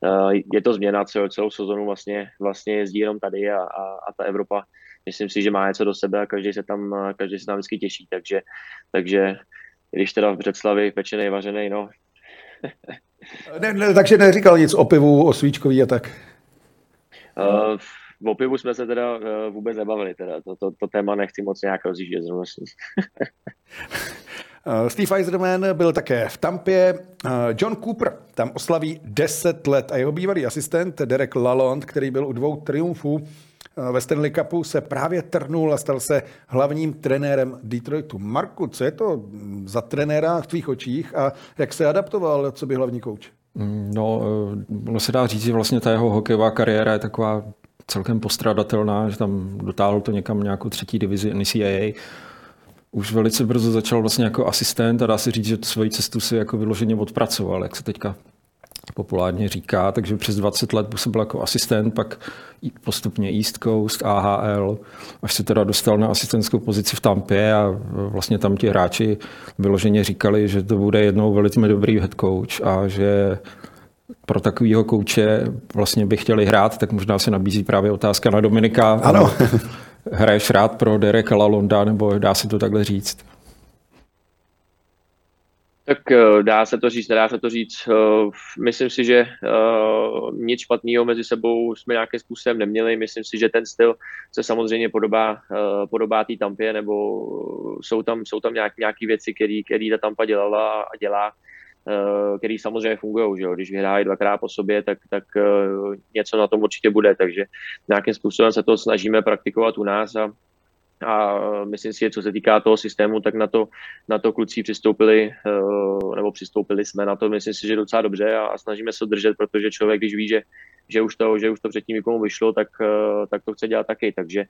uh, je to změna celou, celou sezonu vlastně, vlastně jezdí jenom tady a, a, a ta Evropa myslím si, že má něco do sebe a každý se tam, každý se tam vždycky těší, takže, takže když teda v Břeclavi pečený, vařený, no. ne, ne, takže neříkal nic o pivu, o svíčkový a tak? Uh, o pivu jsme se teda uh, vůbec nebavili, teda. To, to, to téma nechci moc nějak rozjíždět. Steve Eiserman byl také v Tampě. John Cooper tam oslaví 10 let a jeho bývalý asistent Derek Lalonde, který byl u dvou triumfů Eh, ve Stanley Cupu se právě trnul a stal se hlavním trenérem Detroitu. Marku, co je to za trenéra v tvých očích a jak se adaptoval, co by hlavní kouč? Mm, no, eh, ono se dá říct, že vlastně ta jeho hokejová kariéra je taková celkem postradatelná, že tam dotáhl to někam nějakou třetí divizi NCAA. Už velice brzo začal vlastně jako asistent a dá se říct, že svoji cestu si jako vyloženě odpracoval, jak se teďka populárně říká, takže přes 20 let působil jako asistent, pak postupně East Coast, AHL, až se teda dostal na asistentskou pozici v Tampě a vlastně tam ti hráči vyloženě říkali, že to bude jednou velice dobrý head coach a že pro takového kouče vlastně by chtěli hrát, tak možná se nabízí právě otázka na Dominika. Ano. Hraješ rád pro Dereka Lalonda, nebo dá se to takhle říct? Tak eh, dá se to říct, nedá se to říct. Eh, myslím si, že eh, nic špatného mezi sebou jsme nějakým způsobem neměli. Myslím si, že ten styl se samozřejmě podobá, podobá té tampě, nebo jsou tam, jsou tam nějaké nějaký věci, které ta tampa dělala a dělá, který samozřejmě fungují. Že Když vyhrávají dvakrát po sobě, tak, tak něco na tom určitě bude. Takže nějakým způsobem se to snažíme praktikovat u nás a a myslím si, že co se týká toho systému, tak na to, na to kluci přistoupili, eh, nebo přistoupili jsme na to, myslím si, že docela dobře a, snažíme se držet, protože člověk, když ví, že, že, už, to, že už to předtím někomu vyšlo, tak, eh, tak to chce dělat taky, takže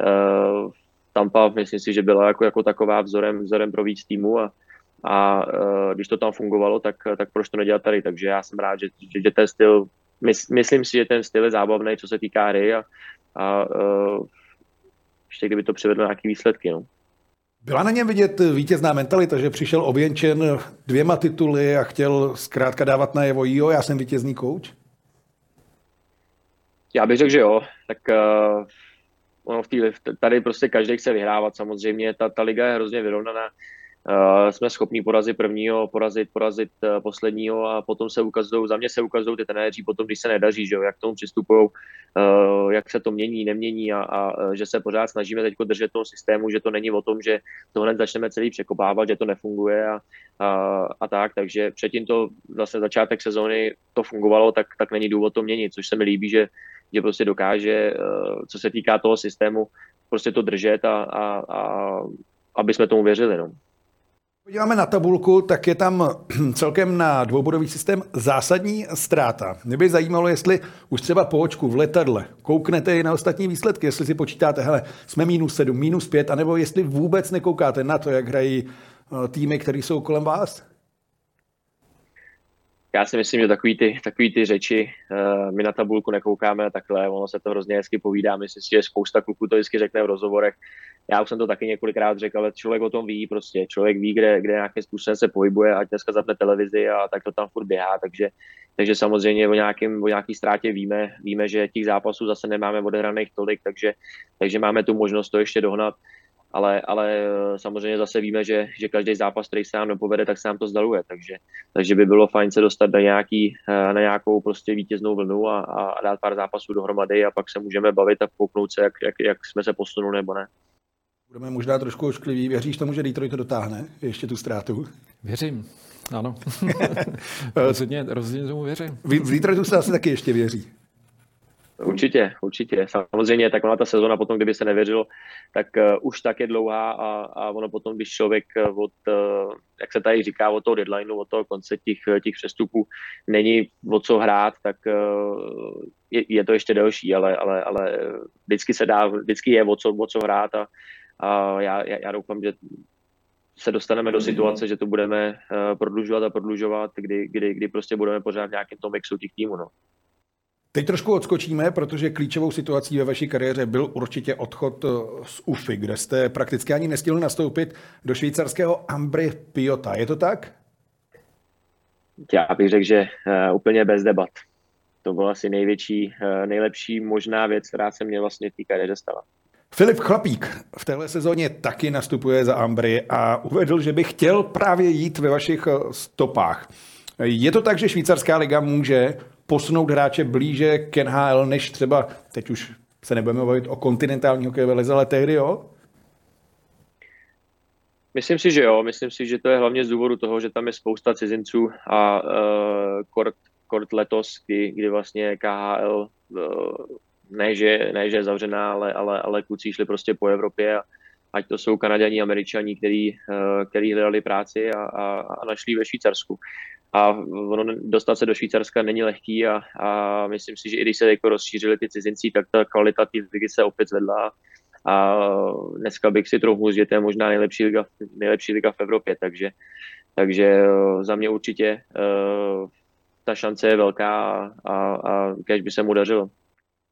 eh, Tampa, myslím si, že byla jako, jako taková vzorem, vzorem pro víc týmu a, a když to tam fungovalo, tak, tak proč to nedělat tady, takže já jsem rád, že, že, že ten styl, myslím si, že ten styl je zábavný, co se týká hry a, a ještě kdyby to přivedlo nějaké výsledky. No. Byla na něm vidět vítězná mentalita, že přišel ověnčen dvěma tituly a chtěl zkrátka dávat na jevo, jo, já jsem vítězný kouč? Já bych řekl, že jo. Tak uh, ono v tý, tady prostě každý chce vyhrávat samozřejmě. Ta, ta liga je hrozně vyrovnaná. Uh, jsme schopni porazit prvního, porazit, porazit uh, posledního a potom se ukazují, za mě se ukazují ty trenéři potom, když se nedaří, že jo, jak k tomu přistupují, uh, jak se to mění, nemění a, a že se pořád snažíme teď držet toho systému, že to není o tom, že tohle začneme celý překopávat, že to nefunguje a, a, a tak, takže předtím to vlastně začátek sezóny to fungovalo, tak, tak není důvod to měnit, což se mi líbí, že, že prostě dokáže, co se týká toho systému, prostě to držet a, a, a aby jsme tomu věřili. No. Podíváme na tabulku, tak je tam celkem na dvoubodový systém zásadní ztráta. Mě by zajímalo, jestli už třeba po očku v letadle kouknete i na ostatní výsledky, jestli si počítáte, hele, jsme minus 7, minus 5, anebo jestli vůbec nekoukáte na to, jak hrají eh, týmy, které jsou kolem vás? Já si myslím, že takový ty, takový ty řeči, uh, my na tabulku nekoukáme takhle, ono se to hrozně hezky povídá, myslím si, že spousta kluků to vždycky řekne v rozhovorech, já už jsem to taky několikrát řekl, ale člověk o tom ví prostě. Člověk ví, kde, kde nějakým způsobem se pohybuje, ať dneska zapne televizi a tak to tam furt běhá, takže, takže samozřejmě o, nějakým, o nějaký ztrátě víme, víme, že těch zápasů zase nemáme odehraných tolik, takže, takže máme tu možnost to ještě dohnat. Ale, ale samozřejmě zase víme, že, že každý zápas, který se nám nepovede, tak se nám to zdaluje, takže, takže by bylo fajn se dostat na, nějaký, na nějakou prostě vítěznou vlnu a, a dát pár zápasů dohromady a pak se můžeme bavit a kouknout se, jak, jak, jak jsme se posunuli nebo ne. Budeme možná trošku oškliví. Věříš tomu, že Detroit to dotáhne? Ještě tu ztrátu? Věřím. Ano. rozhodně, rozhodně tomu věřím. V, v Detroitu se asi taky ještě věří. Určitě, určitě. Samozřejmě, tak ona ta sezona potom, kdyby se nevěřilo, tak uh, už tak je dlouhá a, a ono potom, když člověk od, uh, jak se tady říká, od toho deadlineu, od toho konce těch, těch přestupů není o co hrát, tak uh, je, je, to ještě delší, ale, ale, ale vždycky se dá, vždycky je o co, o co hrát a, a já, já, já doufám, že se dostaneme do situace, že to budeme uh, prodlužovat a prodlužovat, kdy, kdy, kdy prostě budeme pořád v nějakém tom mixu těch týmů. No. Teď trošku odskočíme, protože klíčovou situací ve vaší kariéře byl určitě odchod eh, z UFI, kde jste prakticky ani nestihl nastoupit do švýcarského Ambry Piota. Je to tak? Já bych řekl, že uh, úplně bez debat. To byla asi největší, uh, nejlepší možná věc, která se mě vlastně v té kariéře stala. Filip Chlapík v téhle sezóně taky nastupuje za Ambry a uvedl, že by chtěl právě jít ve vašich stopách. Je to tak, že švýcarská liga může posunout hráče blíže k NHL, než třeba, teď už se nebudeme bavit o kontinentální hokejové lize, ale tehdy jo? Myslím si, že jo. Myslím si, že to je hlavně z důvodu toho, že tam je spousta cizinců a uh, kort, kort letos, kdy, kdy vlastně KHL uh, ne, že, ne, že je zavřená, ale, ale, ale kluci šli prostě po Evropě a ať to jsou Kanaděni, Američani, který, uh, který hledali práci a, a, a našli ve Švýcarsku a ono dostat se do Švýcarska není lehký a, a myslím si, že i když se jako rozšířily ty cizinci, tak ta kvalita té ligy se opět zvedla a dneska bych si trochu že to je možná nejlepší liga, nejlepší liga v Evropě, takže, takže eh, za mě určitě uh, ta šance je velká a, a, a kež by se mu dařilo.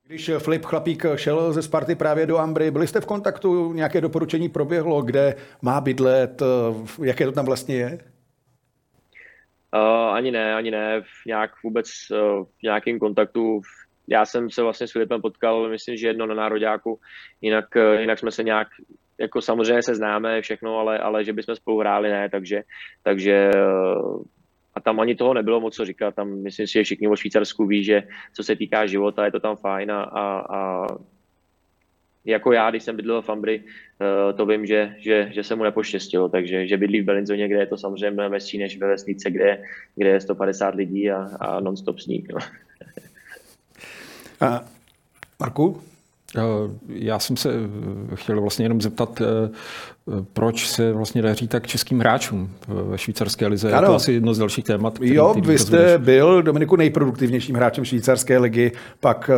Když Flip Chlapík šel ze Sparty právě do Ambry, byli jste v kontaktu, nějaké doporučení proběhlo, kde má bydlet, eh, jaké to tam vlastně je? Uh, ani ne, ani ne, v nějak vůbec uh, v nějakém kontaktu. Já jsem se vlastně s Filipem potkal, myslím, že jedno na nároďáku, jinak, uh, jinak jsme se nějak, jako samozřejmě se známe všechno, ale, ale že bychom spolu hráli, ne, takže, takže uh, a tam ani toho nebylo moc co říkat, tam myslím si, že všichni o Švýcarsku ví, že co se týká života, je to tam fajn a, a, a jako já, když jsem bydlel v Ambry, eh, to vím, že, že, že se mu nepoštěstilo, takže že bydlí v Belinzoně, kde je to samozřejmě mnohem hezčí než ve vesnice, kde, kde je 150 lidí a, a non-stop sníh. No. A Marku? Eh, já jsem se eh, chtěl vlastně jenom zeptat, proč se vlastně daří tak českým hráčům ve švýcarské lize. Ano. Je to asi jedno z dalších témat. Jo, vy jste byl, Dominiku, nejproduktivnějším hráčem švýcarské ligy, pak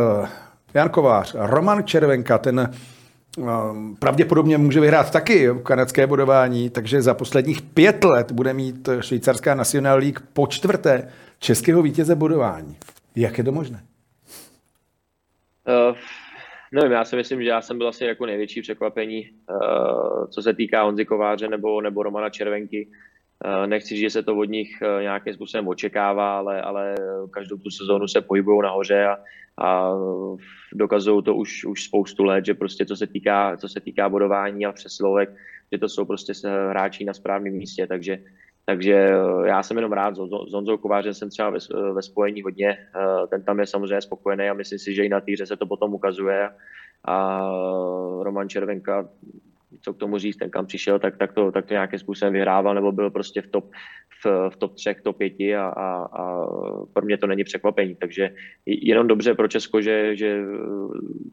Jan Kovář, Roman Červenka, ten um, pravděpodobně může vyhrát taky kanadské bodování, takže za posledních pět let bude mít švýcarská National League po čtvrté českého vítěze bodování. Jak je to možné? Uh, nevím, já si myslím, že já jsem byl asi jako největší překvapení, uh, co se týká Honzy Kováře nebo, nebo Romana Červenky. Uh, nechci říct, že se to od nich uh, nějakým způsobem očekává, ale, ale každou tu sezónu se pohybují nahoře a, a dokazují to už, už spoustu let, že prostě co se týká, co se týká bodování a přesilovek, že to jsou prostě hráči na správném místě, takže takže eh, já jsem jenom rád, s Honzou Kovářem jsem třeba ve, ve spojení hodně, eh, ten tam je samozřejmě spokojený a myslím si, že i na týře se to potom ukazuje. A Roman Červenka co k tomu říct, ten kam přišel, tak, tak, to, tak to nějakým způsobem vyhrával nebo byl prostě v top, v, v top třech, top pěti a, a, a pro mě to není překvapení. Takže jenom dobře pro Česko, že, že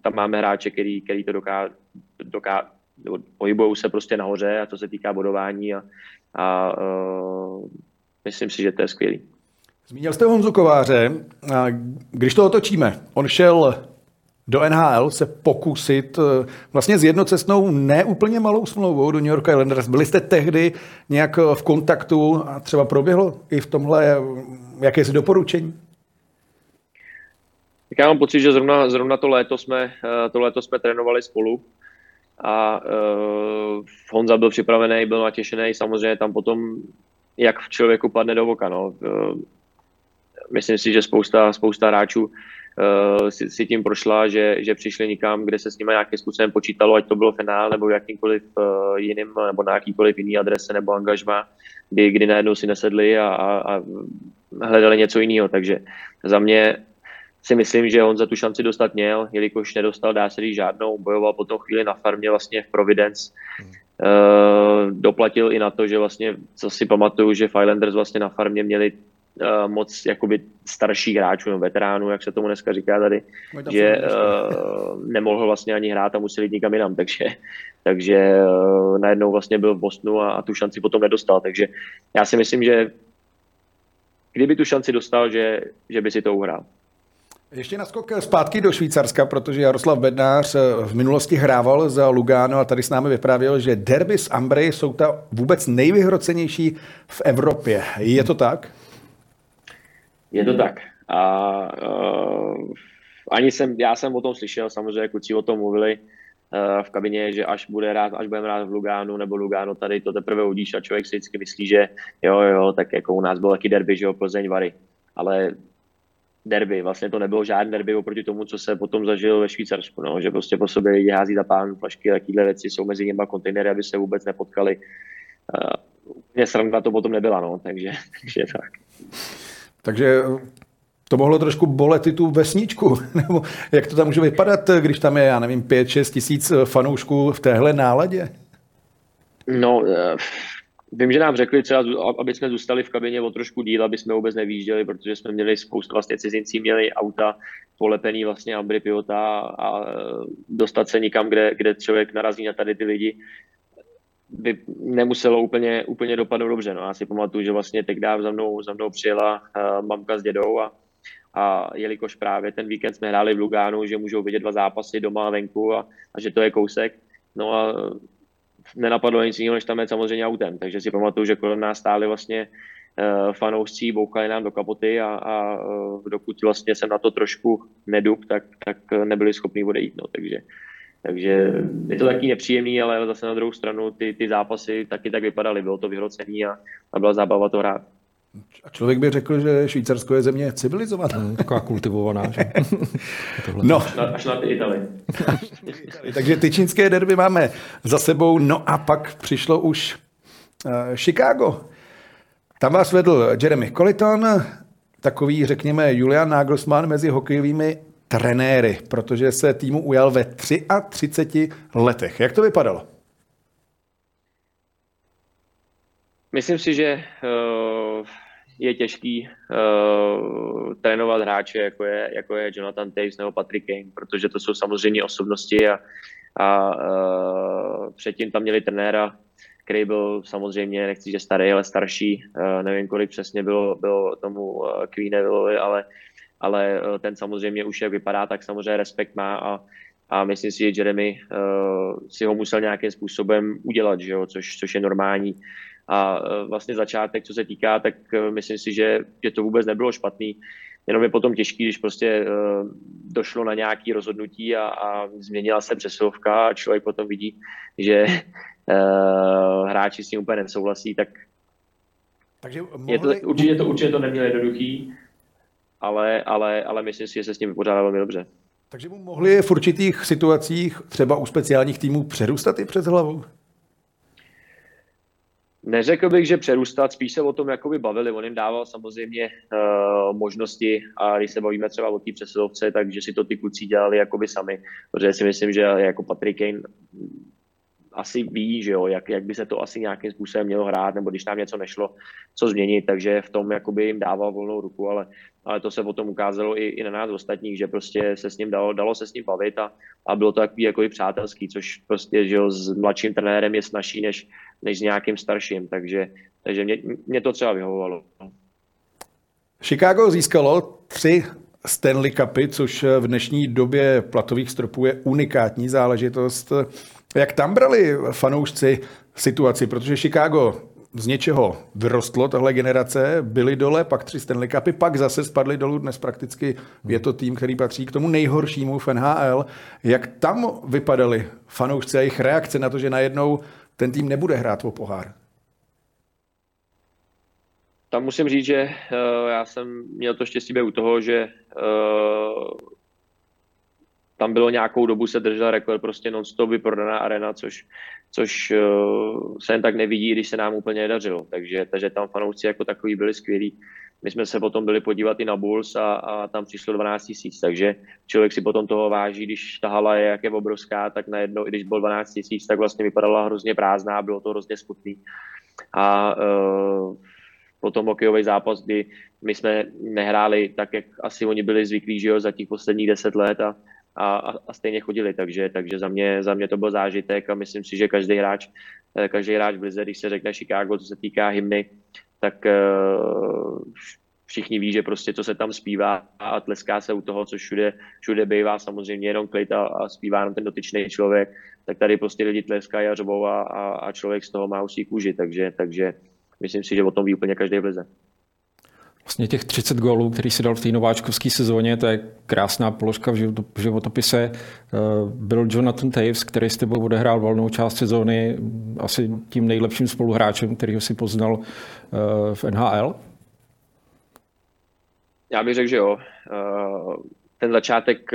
tam máme hráče, který, který to doká, doká, pohybují se prostě nahoře a to se týká bodování a, a uh, myslím si, že to je skvělý. Zmínil jste Honzu Kováře. Když to otočíme, on šel do NHL se pokusit eh, vlastně s jednocestnou neúplně malou smlouvou do New York Islanders. Byli jste tehdy nějak eh, v kontaktu a třeba proběhlo i v tomhle eh, jakési doporučení? Tak já mám pocit, že zrovna, zrovna to, léto jsme, to léto jsme trénovali spolu a uh, Honza byl připravený, byl natěšený, samozřejmě tam potom, jak v člověku padne do voka. No. Uh, myslím si, že spousta, spousta hráčů si, si tím prošla, že, že přišli nikam, kde se s nimi nějakým způsobem počítalo, ať to bylo finál nebo jakýmkoliv uh, jiným, nebo na jakýkoliv jiný adrese nebo angažma, kdy, kdy najednou si nesedli a, a, a hledali něco jiného. Takže za mě si myslím, že on za tu šanci dostat měl, jelikož nedostal, dá se říct, žádnou, bojoval potom chvíli na farmě vlastně v Providence. Uh, doplatil i na to, že vlastně, co si pamatuju, že Firelanders vlastně na farmě měli moc jakoby starších hráčů, no, veteránů, jak se tomu dneska říká tady, že uh, nemohl vlastně ani hrát a musel jít nikam jinam, takže, takže uh, najednou vlastně byl v Bostonu a, a tu šanci potom nedostal, takže já si myslím, že kdyby tu šanci dostal, že, že by si to uhrál. Ještě naskok zpátky do Švýcarska, protože Jaroslav Bednář v minulosti hrával za Lugano a tady s námi vyprávěl, že derby s Ambry jsou ta vůbec nejvyhrocenější v Evropě. Je to tak? Je to tak. A uh, ani jsem, já jsem o tom slyšel, samozřejmě kluci o tom mluvili uh, v kabině, že až bude rád, až budeme rád v Lugánu nebo Lugánu tady to teprve udíš a člověk si vždycky myslí, že jo, jo, tak jako u nás byl taky derby, že jo, Plzeň, Vary. Ale derby. Vlastně to nebylo žádný derby oproti tomu, co se potom zažil ve Švýcarsku. No, že prostě po sobě lidi hází za pán flašky a takovéhle věci jsou mezi nimi kontejnery, aby se vůbec nepotkali. Uh, úplně sranda to potom nebyla, no, takže, takže tak. Takže to mohlo trošku bolet i tu vesničku, nebo jak to tam může vypadat, když tam je, já nevím, 5-6 tisíc fanoušků v téhle náladě? No, eh, Vím, že nám řekli třeba, aby jsme zůstali v kabině o trošku díl, aby jsme vůbec nevýjížděli, protože jsme měli spoustu vlastně cizincí, měli auta polepený vlastně Ambry Pivota a dostat se nikam, kde, kde člověk narazí na tady ty lidi, by nemuselo úplně, úplně dopadnout dobře. No. Já si pamatuju, že vlastně teď za mnou, za mnou přijela uh, mamka s dědou a, a jelikož právě ten víkend jsme hráli v Lugánu, že můžou vidět dva zápasy doma a venku a, a že to je kousek, no a nenapadlo nic jiného, než tam je samozřejmě autem. Takže si pamatuju, že kolem nás stáli vlastně uh, fanoušci, bouchali nám do kapoty a, a uh, dokud vlastně jsem na to trošku nedub, tak, tak nebyli schopni odejít. No. Takže, takže je to taky nepříjemný, ale zase na druhou stranu ty, ty zápasy taky tak vypadaly. Bylo to vyhrocený a, a byla zábava to hrát. A člověk by řekl, že Švýcarsko je země civilizovaná. Taková kultivovaná. Že? no. Až na, až na ty Italy. Takže ty čínské derby máme za sebou. No a pak přišlo už uh, Chicago. Tam vás vedl Jeremy Colliton, takový, řekněme, Julian Nagelsmann mezi hokejovými trenéry, protože se týmu ujal ve 33 letech. Jak to vypadalo? Myslím si, že uh, je těžký uh, trénovat hráče, jako je, jako je Jonathan Taves nebo Patrick Kane, protože to jsou samozřejmě osobnosti a, a uh, předtím tam měli trenéra, který byl samozřejmě, nechci že starý, ale starší, uh, nevím kolik přesně bylo, bylo tomu uh, Queenevillovi, ale, ale uh, ten samozřejmě už jak vypadá, tak samozřejmě respekt má a, a myslím si, že Jeremy uh, si ho musel nějakým způsobem udělat, že jo, což, což je normální. A e, vlastně začátek, co se týká, tak e, myslím si, že, že to vůbec nebylo špatný. Jenom je potom těžký, když prostě uh, došlo na nějaké rozhodnutí a, a změnila se přesilovka a člověk potom vidí, že uh, hráči s tím úplně nesouhlasí, tak Takže mohli... je to, určitě, to, určitě to nemělo jednoduchý, ale, ale, ale myslím si, že se s tím vypořádal velmi dobře. Takže mu mohli v určitých situacích, třeba u speciálních týmů, přerůstat i přes hlavu? Neřekl bych, že přerůstat, spíš se o tom jakoby bavili. On jim dával samozřejmě uh, možnosti a když se bavíme třeba o té přesilovce, takže si to ty kluci dělali jakoby sami. Protože si myslím, že jako Patrick Kane asi ví, že jo, jak, jak by se to asi nějakým způsobem mělo hrát, nebo když nám něco nešlo, co změnit, takže v tom jakoby jim dával volnou ruku, ale, ale to se potom ukázalo i, i na nás ostatních, že prostě se s ním dalo, dalo se s ním bavit a, a bylo to takový jako i přátelský, což prostě, že jo, s mladším trenérem je snažší než, než s nějakým starším, takže, takže mě, mě to třeba vyhovovalo. Chicago získalo tři Stanley Cupy, což v dnešní době platových stropů je unikátní záležitost. Jak tam brali fanoušci situaci, protože Chicago z něčeho vyrostlo, tahle generace, byli dole, pak tři Stanley Cupy, pak zase spadli dolů, dnes prakticky je to tým, který patří k tomu nejhoršímu v NHL. Jak tam vypadali fanoušci a jejich reakce na to, že najednou ten tým nebude hrát o pohár? tam musím říct, že uh, já jsem měl to štěstí u toho, že uh, tam bylo nějakou dobu se držel rekord prostě non-stop vyprodaná arena, což, což uh, se jen tak nevidí, když se nám úplně nedařilo. Takže, takže tam fanoušci jako takový byli skvělí. My jsme se potom byli podívat i na Bulls a, a tam přišlo 12 tisíc, takže člověk si potom toho váží, když ta hala je jak je obrovská, tak najednou, i když bylo 12 tisíc, tak vlastně vypadala hrozně prázdná, bylo to hrozně smutný. A uh, potom hokejový zápas, kdy my jsme nehráli tak, jak asi oni byli zvyklí, že jo, za těch posledních deset let a, a, a stejně chodili, takže, takže za, mě, za mě to byl zážitek a myslím si, že každý hráč, eh, každý hráč v Lize, když se řekne Chicago, co se týká hymny, tak uh, všichni ví, že prostě co se tam zpívá a tleská se u toho, co všude, všude bývá samozřejmě jenom klid a, a zpívá jenom ten dotyčný člověk, tak tady prostě lidi tleskají a řvou a, a, a člověk z toho má usí kůži, takže, takže myslím si, že o tom ví úplně každý v lize. Vlastně těch 30 gólů, který si dal v té nováčkovské sezóně, to je krásná položka v životopise. Eh, byl Jonathan Taves, který s tebou odehrál volnou část sezóny, asi tím nejlepším spoluhráčem, kterýho si poznal eh, v NHL? Já bych řekl, že jo. Eh, ten začátek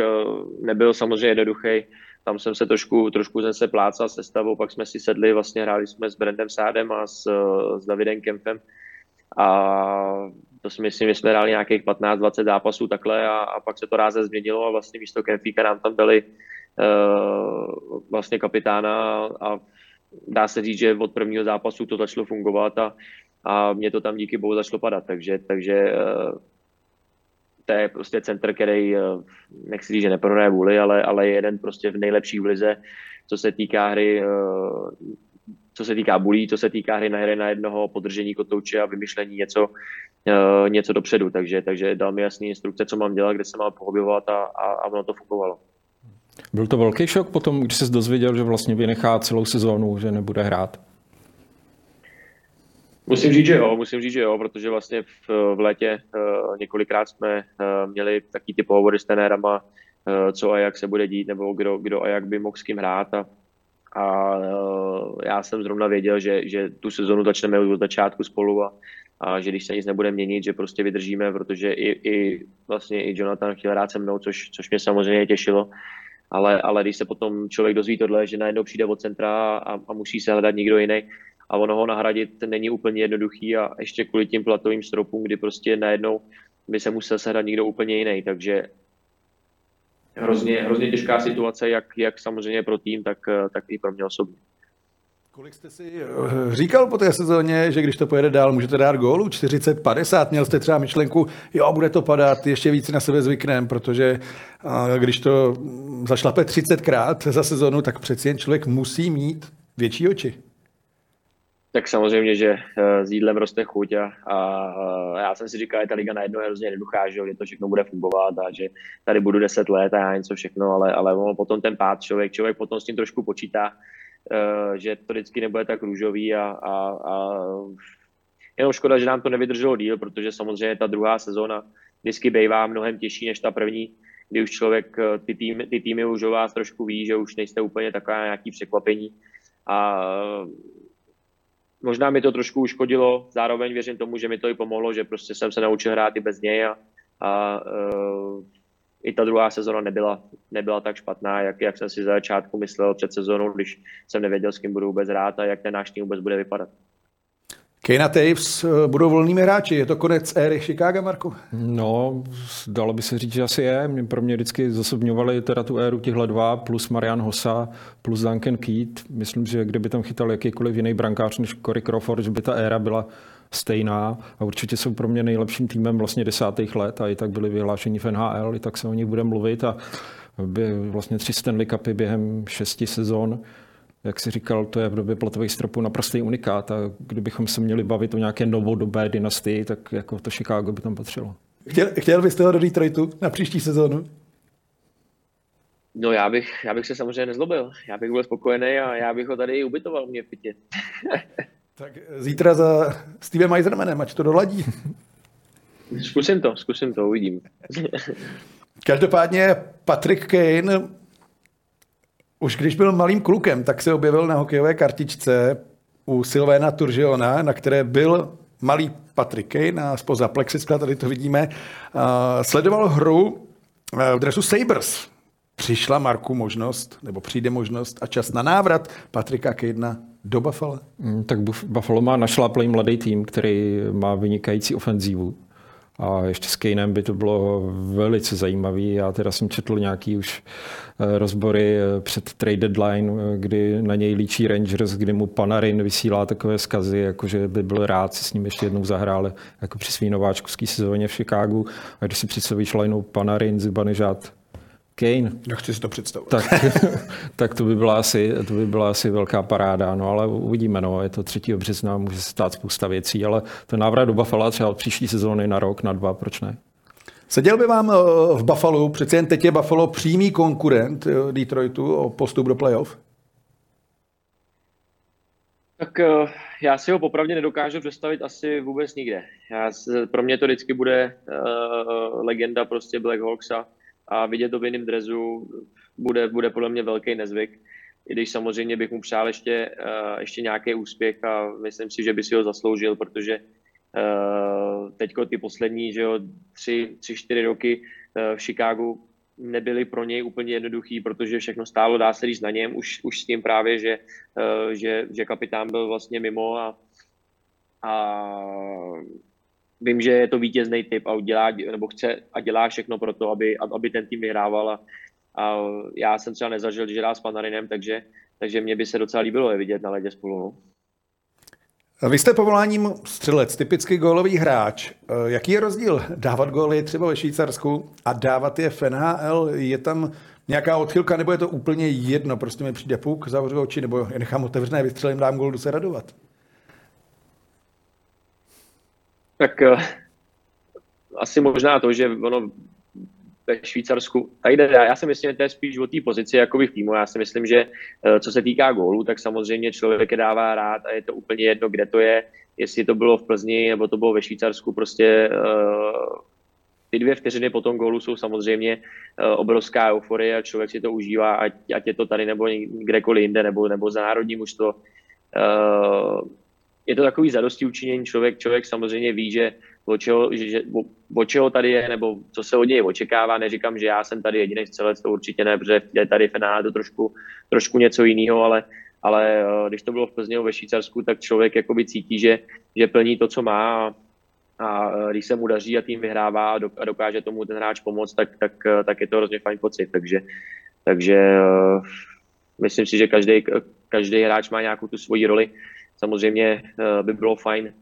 nebyl samozřejmě jednoduchý. Tam jsem se trošku, trošku jsem se plácal se stavou, pak jsme si sedli, vlastně hráli jsme s Brandem Sádem a s, s Davidem Kempem. A to si myslím, že jsme hráli nějakých 15-20 zápasů takhle a, a pak se to ráze změnilo a vlastně místo Kempíka nám tam byli uh, vlastně kapitána a dá se říct, že od prvního zápasu to začalo fungovat a, a mě to tam díky bohu začalo padat, takže, takže uh, to je prostě center, který, uh, nechci říct, že neprohraje vůli, ale, ale je jeden prostě v nejlepší v lize, co se týká hry co se týká bulí, co se týká hry na hry na jednoho, podržení kotouče a vymyšlení něco, uh, něco dopředu. Takže, takže dal mi jasný instrukce, co mám dělat, kde se mám pohybovat a, a, a ono to fungovalo. Byl to velký šok potom, když se dozvěděl, že vlastně vynechá celou sezónu, že nebude hrát? Musím říct, že jo, musím říct, že jo, protože vlastně v, v létě uh, několikrát jsme uh, měli taky ty pohovory s tenérama, uh, co a jak se bude dít, nebo kdo, kdo a jak by mohl s kým hrát a, a uh, já jsem zrovna věděl, že, že tu sezonu začneme od začátku spolu a, a že když se nic nebude měnit, že prostě vydržíme, protože i, i vlastně i Jonathan chtěl hrát se mnou, což, což mě samozřejmě těšilo. Ale, ale když se potom člověk dozví tohle, že najednou přijde od centra a, a musí se hledat někdo jiný a ono ho nahradit není úplně jednoduchý a ještě kvůli tím platovým stropům, kdy prostě najednou by se musel sehnat někdo úplně jiný. Takže hrozně, hrozně těžká situace, jak, jak samozřejmě pro tým, tak, tak i pro mě osobně. Kolik jste si eh, říkal po té sezóně, že když to pojede dál, můžete dát gólu 40-50? Měl jste třeba myšlenku, jo, bude to padat, ještě víc na sebe zvyknem, protože když to zašlape 30krát za sezonu, tak přeci jen člověk musí mít větší oči. Tak samozřejmě, že eh, s jídlem roste chuť a, a já jsem si říkal, že ta liga najednou je hrozně jednoduchá, že, to všechno bude fungovat a že tady budu 10 let a já něco všechno, ale, ale ono potom ten pád člověk, člověk potom s tím trošku počítá, uh, že to vždycky nebude tak růžový a, a, a jenom škoda, že nám to nevydrželo díl, protože samozřejmě ta druhá sezóna vždycky bývá mnohem těžší než ta první, kdy už člověk, eh, ty týmy, ty týmy už o vás trošku ví, že už nejste úplně taková nějaký překvapení a možná mi to trošku uškodilo, zároveň věřím tomu, že mi to i pomohlo, že prostě jsem se naučil hrát i bez něj a, a uh, i ta druhá sezona nebyla, nebyla tak špatná, jak, jak jsem si za začátku myslel před sezónou, když jsem nevěděl, s kým budu vůbec hrát a jak ten náš tým vůbec bude vypadat. Kane a Taves eh, budou volnými hráči. Je to konec éry Chicago, Marku? No, dalo by se říct, že asi je. Mě pro mě vždycky zasobňovali teda tu éru těchhle dva, plus Marian Hossa, plus Duncan Keat. Myslím, že kdyby tam chytal jakýkoliv jiný brankář než Corey Crawford, že by ta éra byla stejná a určitě jsou pro mě nejlepším týmem vlastně desátých let a i tak byli vyhlášeni v NHL, i tak se o nich bude mluvit a by vlastně tři Stanley Cupy během šesti sezon jak si říkal, to je v době platových stropů naprostý unikát a kdybychom se měli bavit o nějaké novodobé dynastii, tak jako to Chicago by tam patřilo. Chtěl, chtěl byste ho do Detroitu na příští sezónu? No já bych, já bych se samozřejmě nezlobil. Já bych byl spokojený a já bych ho tady ubytoval mě v pitě. tak zítra za Stevem Eisermanem, ať to doladí. Zkusím to, zkusím to, uvidím. Každopádně Patrick Kane už když byl malým klukem, tak se objevil na hokejové kartičce u Silvéna Turžiona, na které byl malý Patrick Kane a spoza plexiskla, tady to vidíme, sledoval hru v dresu Sabres. Přišla Marku možnost, nebo přijde možnost a čas na návrat Patrika Kejna do Buffalo? Mm, tak Buffalo má našláplý mladý tým, který má vynikající ofenzívu. A ještě s Kanem by to bylo velice zajímavé. Já teda jsem četl nějaký už eh, rozbory eh, před trade deadline, eh, kdy na něj líčí Rangers, kdy mu Panarin vysílá takové skazy, jakože by byl rád si s ním ještě jednou zahrál jako při svý nováčkovský sezóně v Chicagu. A když si představíš lineu Panarin, Zibanejad, Kane. Nechci si to představit. Tak, tak to, by byla asi, to by byla asi velká paráda, no ale uvidíme, no, je to 3. března, může se stát spousta věcí, ale to návrat do Buffalo třeba od příští sezóny na rok, na dva, proč ne? Seděl by vám eh, v Buffalo, přece jen teď je Buffalo přímý konkurent eh, Detroitu o postup do playoff? Tak eh, já si ho popravdě nedokážu představit asi vůbec nikde. Já, pro mě to vždycky bude uh, legenda prostě Black Hawksa a vidět to v jiném drezu bude, bude podle mě velký nezvyk. I když samozřejmě bych mu přál ještě, uh, ještě nějaký úspěch a myslím si, že by si ho zasloužil, protože uh, teďko ty poslední že jo, tři, tři, čtyři roky uh, v Chicagu nebyly pro něj úplně jednoduchý, protože všechno stálo, dá se říct na něm, už, už s tím právě, že, že, že kapitán byl vlastně mimo a, a vím, že je to vítězný typ a udělá, nebo chce a dělá všechno pro to, aby, aby ten tým vyhrával a, a já jsem třeba nezažil, že hrál s Panarinem, takže, takže mě by se docela líbilo je vidět na ledě spolu. No. Vy jste povoláním střelec, typický gólový hráč. Jaký je rozdíl dávat góly třeba ve Švýcarsku a dávat je v NHL? Je tam nějaká odchylka, nebo je to úplně jedno? Prostě mi přijde puk, zavřu oči, nebo je nechám otevřené, vystřelím, dám gól, jdu se radovat. Tak uh, asi možná to, že ono ve Švýcarsku, tady jde, já si myslím, že to je spíš o té pozici jako v týmu. Já si myslím, že uh, co se týká gólů, tak samozřejmě člověk je dává rád a je to úplně jedno, kde to je, jestli to bylo v Plzni nebo to bylo ve Švýcarsku, prostě uh, ty dvě vteřiny po tom gólu jsou samozřejmě uh, obrovská euforie a člověk si to užívá, ať, ať je to tady nebo kdekoliv jinde, nebo, nebo za národní mužstvo. Uh, je to takový zadosti učinění. Člověk, člověk samozřejmě ví, že o čeho, že, o, o čeho tady je, nebo co se od něj očekává. Neříkám, že já jsem tady jediný střelec, to určitě ne, protože je tady v to trošku, trošku něco jiného, ale, ale eh, když to bylo v Plzně ve Švýcarsku, tak člověk jakoby cítí, že, že plní to, co má a, a eh, když se mu daří a tým vyhrává a dokáže tomu ten hráč pomoct, tak, tak, eh, tak je to hrozně fajn pocit. Takže, takže myslím si, že každý, každý hráč má nějakou tu svoji roli Samozřejmě eh, by bylo fajn,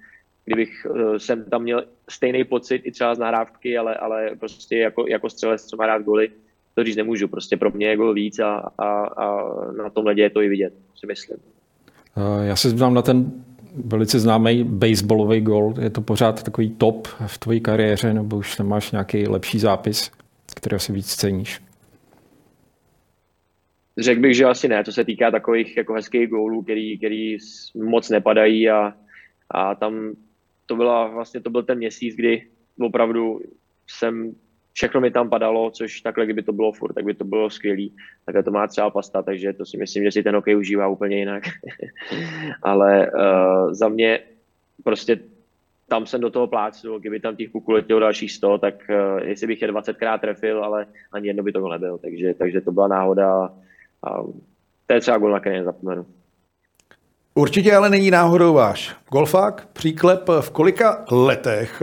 kdybych eh, jsem tam měl stejný pocit i třeba z nahrávky, ale, ale prostě jako, jako střelec, co má rád goly, to říct nemůžu. Prostě pro mě je gol víc a, a, a na tom ledě je to i vidět, si myslím. Eh, já se zeptám na ten velice známý baseballový gol. Je to pořád takový top v tvojí kariéře, nebo už tam máš nějaký lepší zápis, který si víc ceníš? Řekl bych, že asi ne, co se týká takových jako hezkých gólů, který, který moc nepadají a, a tam to byla vlastně to byl ten měsíc, kdy opravdu jsem všechno mi tam padalo, což takhle, kdyby to bylo furt, tak by to bylo skvělý. Takhle to má třeba pasta, takže to si myslím, že si ten hokej užívá úplně jinak. Ale uh, za mě prostě tam jsem do toho plácnul, kdyby tam těch puků letělo dalších 100, tak uh, jestli bych je 20krát trefil, ale ani jedno by to nebyl. Takže, takže to byla náhoda a to je třeba gol, na který nezapomenu. Určitě ale není náhodou váš. Golfák, příklep, v kolika letech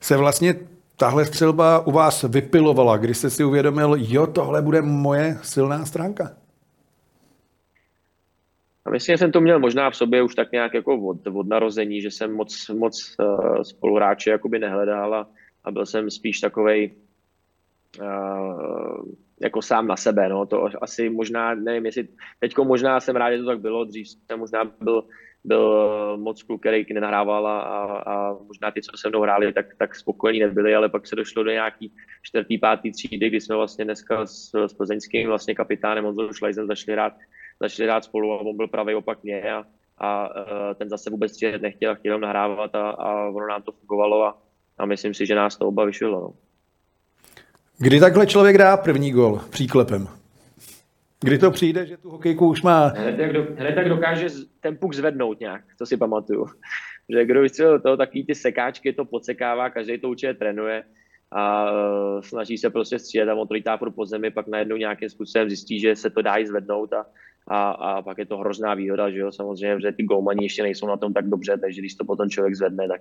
se vlastně tahle střelba u vás vypilovala, když jste si uvědomil, jo, tohle bude moje silná stránka? A myslím, že jsem to měl možná v sobě už tak nějak jako od, od narození, že jsem moc, moc uh, spoluhráče jakoby nehledal a, a byl jsem spíš takovej uh, jako sám na sebe, no, to asi možná, nevím, jestli, teďko možná jsem rád, že to tak bylo, dřív jsem možná byl, byl moc kluk, který nenahrával a, a, možná ty, co se mnou hráli, tak, tak spokojení nebyli, ale pak se došlo do nějaký čtvrtý, pátý třídy, kdy jsme vlastně dneska s, s plzeňským vlastně kapitánem Honzou Šlajzem začali rád, začali rád spolu a on byl pravý opak mě a, a ten zase vůbec nechtěl chtěl nahrávat a, a ono nám to fungovalo a, a myslím si, že nás to oba vyšlo. No. Kdy takhle člověk dá první gol příklepem? Kdy to přijde, že tu hokejku už má... Hned tak, do, hned tak dokáže ten puk zvednout nějak, to si pamatuju. že kdo vystřelil to, takový ty sekáčky to podsekává, každý to určitě trénuje a uh, snaží se prostě střílet a on to lítá pro zemi, pak najednou nějakým způsobem zjistí, že se to dá i zvednout a, a, a pak je to hrozná výhoda, že jo, samozřejmě, že ty golmani ještě nejsou na tom tak dobře, takže když to potom člověk zvedne, tak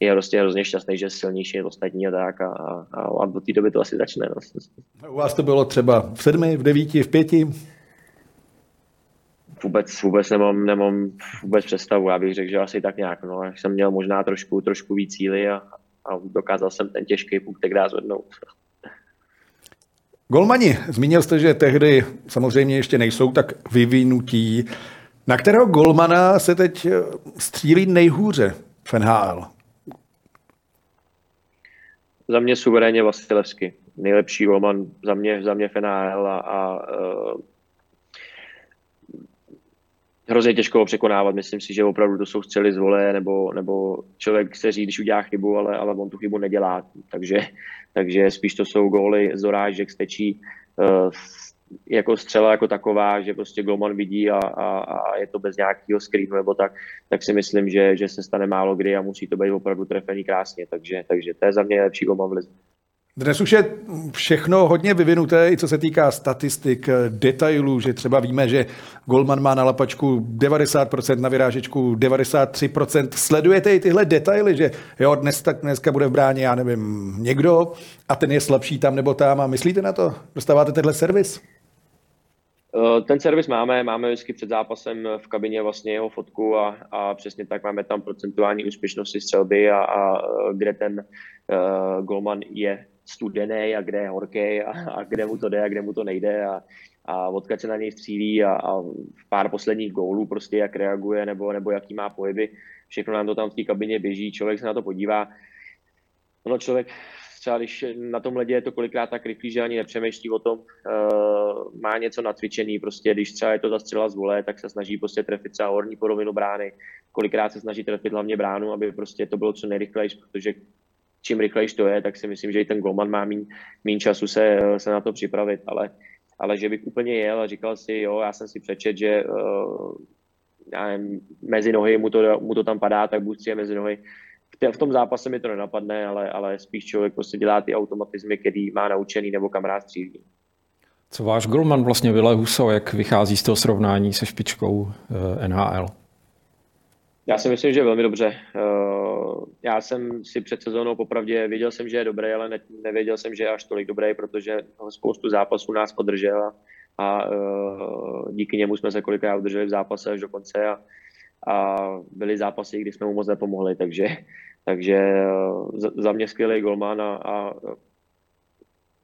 je prostě hrozně šťastný, že je silnější ostatní a tak a, a, a do té doby to asi začne. No. U vás to bylo třeba v sedmi, v devíti, v pěti? Vůbec, vůbec nemám, nemám vůbec představu, já bych řekl, že asi tak nějak, no, jsem měl možná trošku, trošku víc síly a, a dokázal jsem ten těžký puk tak zvednout. Golmani, zmínil jste, že tehdy samozřejmě ještě nejsou tak vyvinutí. Na kterého golmana se teď eh, střílí nejhůře v NHL? Za mě suverénně Vasilevsky. Nejlepší golman za mě, za mě v NHL a, a uh, hrozně těžko ho překonávat. Myslím si, že opravdu to jsou střely z vole, nebo, nebo člověk se říct, když udělá chybu, ale, ale on tu chybu nedělá. Takže, takže spíš to jsou góly z dorážek, stečí, uh, jako střela jako taková, že prostě Golman vidí a, a, a je to bez nějakého screenu nebo tak, tak si myslím, že, že se stane málo kdy a musí to být opravdu trefený krásně. Takže, takže to je za mě lepší Golman v lize. Dnes už je všechno hodně vyvinuté, i co se týká statistik, detailů, že třeba víme, že Goldman má na lapačku 90%, na vyrážečku 93%. Sledujete i tyhle detaily, že jo, dnes, tak dneska bude v bráně, já nevím, někdo a ten je slabší tam nebo tam a myslíte na to? Dostáváte tenhle servis? Eh, ten servis máme, máme vždycky před zápasem v kabině vlastně jeho fotku a, a přesně tak máme tam procentuální úspěšnosti střelby a, a kde ten uh, golman je studený a kde je horký a, a kde mu to jde a kde mu to nejde a, a odkud se na něj střílí a, a v pár posledních gólů prostě jak reaguje nebo, nebo jaký má pohyby. Všechno nám to tam v té kabině běží, člověk se na to podívá. Ono člověk třeba když na tom ledě je to kolikrát tak rychlý, že ani nepřemýšlí o tom, uh, má něco natvičený, prostě když třeba je to ta střela z vole, tak se snaží prostě trefit třeba horní polovinu brány, kolikrát se snaží trefit hlavně bránu, aby prostě to bylo co nejrychlejší, protože čím rychlejší to je, tak si myslím, že i ten golman má méně času se, se na to připravit, ale, ale že bych úplně jel a říkal si, jo, já jsem si přečet, že uh, nevím, mezi nohy mu to, mu to tam padá, tak buď si je mezi nohy. V, v tom zápase mi to nenapadne, ale, ale spíš člověk prostě dělá ty automatizmy, který má naučený nebo kamarád střílí. Co váš golman vlastně Vile Huso, jak vychází z toho srovnání se špičkou eh, NHL? Já si myslím, že velmi dobře. Eh, já jsem si před sezónou popravdě věděl jsem, že je dobrý, ale ne, nevěděl jsem, že je až tolik dobrý, protože spoustu zápasů nás podržel a, a eh, díky němu jsme se kolikrát udrželi v zápase až do konce a, a byly zápasy, kdy jsme mu moc nepomohli, takže, takže eh, za mě skvělý golman a, a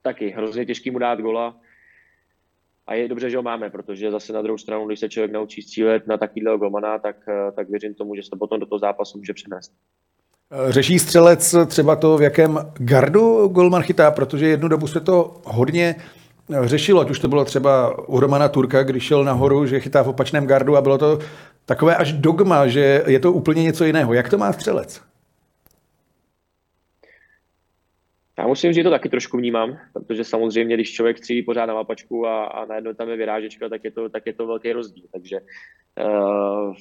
taky hrozně těžký mu dát gola, a je dobře, že ho máme, protože zase na druhou stranu, když se člověk naučí střílet na takovýhle golmana, tak, eh, tak věřím tomu, že se to potom do toho zápasu může přenést. Eh, řeší střelec třeba to, v jakém gardu golman chytá, protože jednu dobu se to hodně eh, řešilo, ať už to bylo třeba u Romana Turka, když šel nahoru, že chytá v opačném gardu a bylo to takové až dogma, že je to úplně něco jiného. Jak to má střelec? Já musím říct, že to taky trošku vnímám, protože samozřejmě, když člověk střílí pořád na mapačku a, a najednou tam je vyrážečka, tak je to, tak je to velký rozdíl. Takže uh,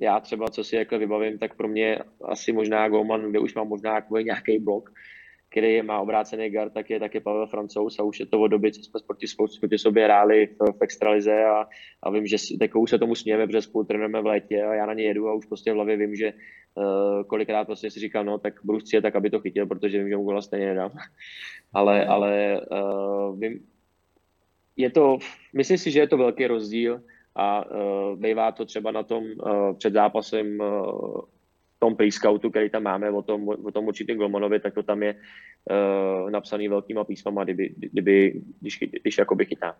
já třeba, co si jako vybavím, tak pro mě asi možná Goman, kde už mám možná nějaký blok, který má obrácený guard, tak je, tak je Pavel Francouz a už je to od doby, co jsme proti, proti sobě hráli v, v extralize a, a vím, že takovou se tomu smějeme, protože spolu trénujeme v létě a já na ně jedu a už prostě v hlavě vím, že uh, kolikrát prostě si říkám, no tak budu chci tak, aby to chytil, protože vím, že mu gola stejně nedám. ale ale uh, vím, je to, myslím si, že je to velký rozdíl a uh, bývá to třeba na tom uh, před zápasem uh, tom pre-scoutu, který tam máme o tom, o tom určitým Golmanovi, tak to tam je uh, napsaný velkýma písmama, kdyby, kdyby, když, když jakoby chytá.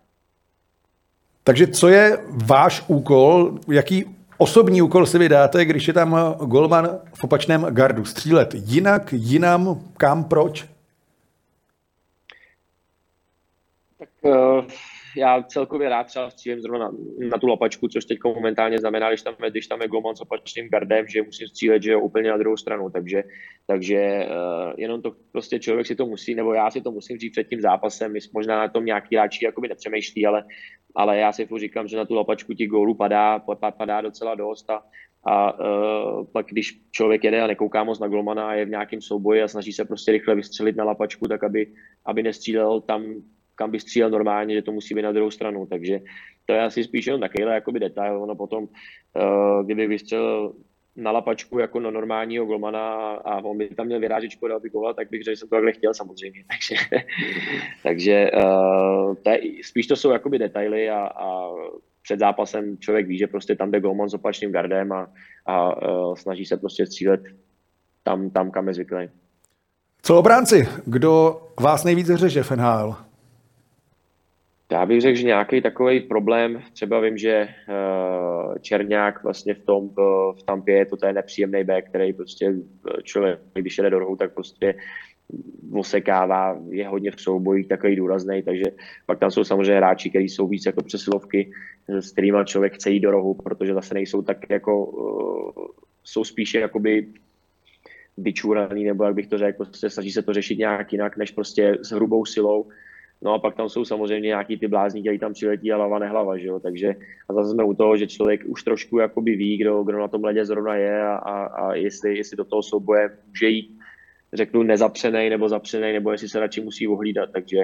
Takže co je váš úkol, jaký osobní úkol si vydáte, když je tam golman v opačném gardu? Střílet jinak, jinam, kam, proč? Tak uh já celkově rád třeba střílím zrovna na, na tu lapačku, což teď momentálně znamená, když tam je, když tam je Goman s opačným gardem, že musím střílet, že jo, úplně na druhou stranu, takže, takže uh, jenom to prostě člověk si to musí, nebo já si to musím říct před tím zápasem, možná na tom nějaký hráči jakoby nepřemýšlí, ale, ale já si říkám, že na tu lapačku ti gólů padá, padá docela dost a, a uh, pak když člověk jede a nekouká moc na golmana a je v nějakém souboji a snaží se prostě rychle vystřelit na lapačku, tak aby, aby nestřílel tam, kam by střílel normálně, že to musí být na druhou stranu. Takže to je asi spíš jenom takovýhle jakoby detail. Ono potom, uh, kdyby vystřelil na lapačku jako na normálního golmana a on by tam měl vyrážet škoda, aby gola, tak bych řekl, že jsem to takhle chtěl samozřejmě. Takže, takže uh, to je, spíš to jsou jakoby detaily a, a před zápasem člověk ví, že prostě tam jde golman s opačným gardem a, a uh, snaží se prostě střílet tam, tam kam je zvyklý. Co obránci, kdo vás nejvíc řeže v NHL? Já bych řekl, že nějaký takový problém, třeba vím, že uh, Černák vlastně v tom v, v Tampě, to je nepříjemný back, který prostě člověk, když jede do rohu, tak prostě osekává, je hodně v soubojích takový důrazný, takže pak tam jsou samozřejmě hráči, kteří jsou víc jako přesilovky, s kterými člověk chce jít do rohu, protože zase nejsou tak jako, jsou spíše jakoby vyčúraný, nebo jak bych to řekl, prostě snaží se to řešit nějak jinak, než prostě s hrubou silou. No a pak tam jsou samozřejmě nějaký ty blázni, který tam přiletí a hlava nehlava, že jo? Takže a zase jsme u toho, že člověk už trošku jakoby ví, kdo, kdo na tom ledě zrovna je a, a, a jestli, jestli do toho souboje může jít řeknu, nezapřený nebo zapřený, nebo jestli se radši musí ohlídat. Takže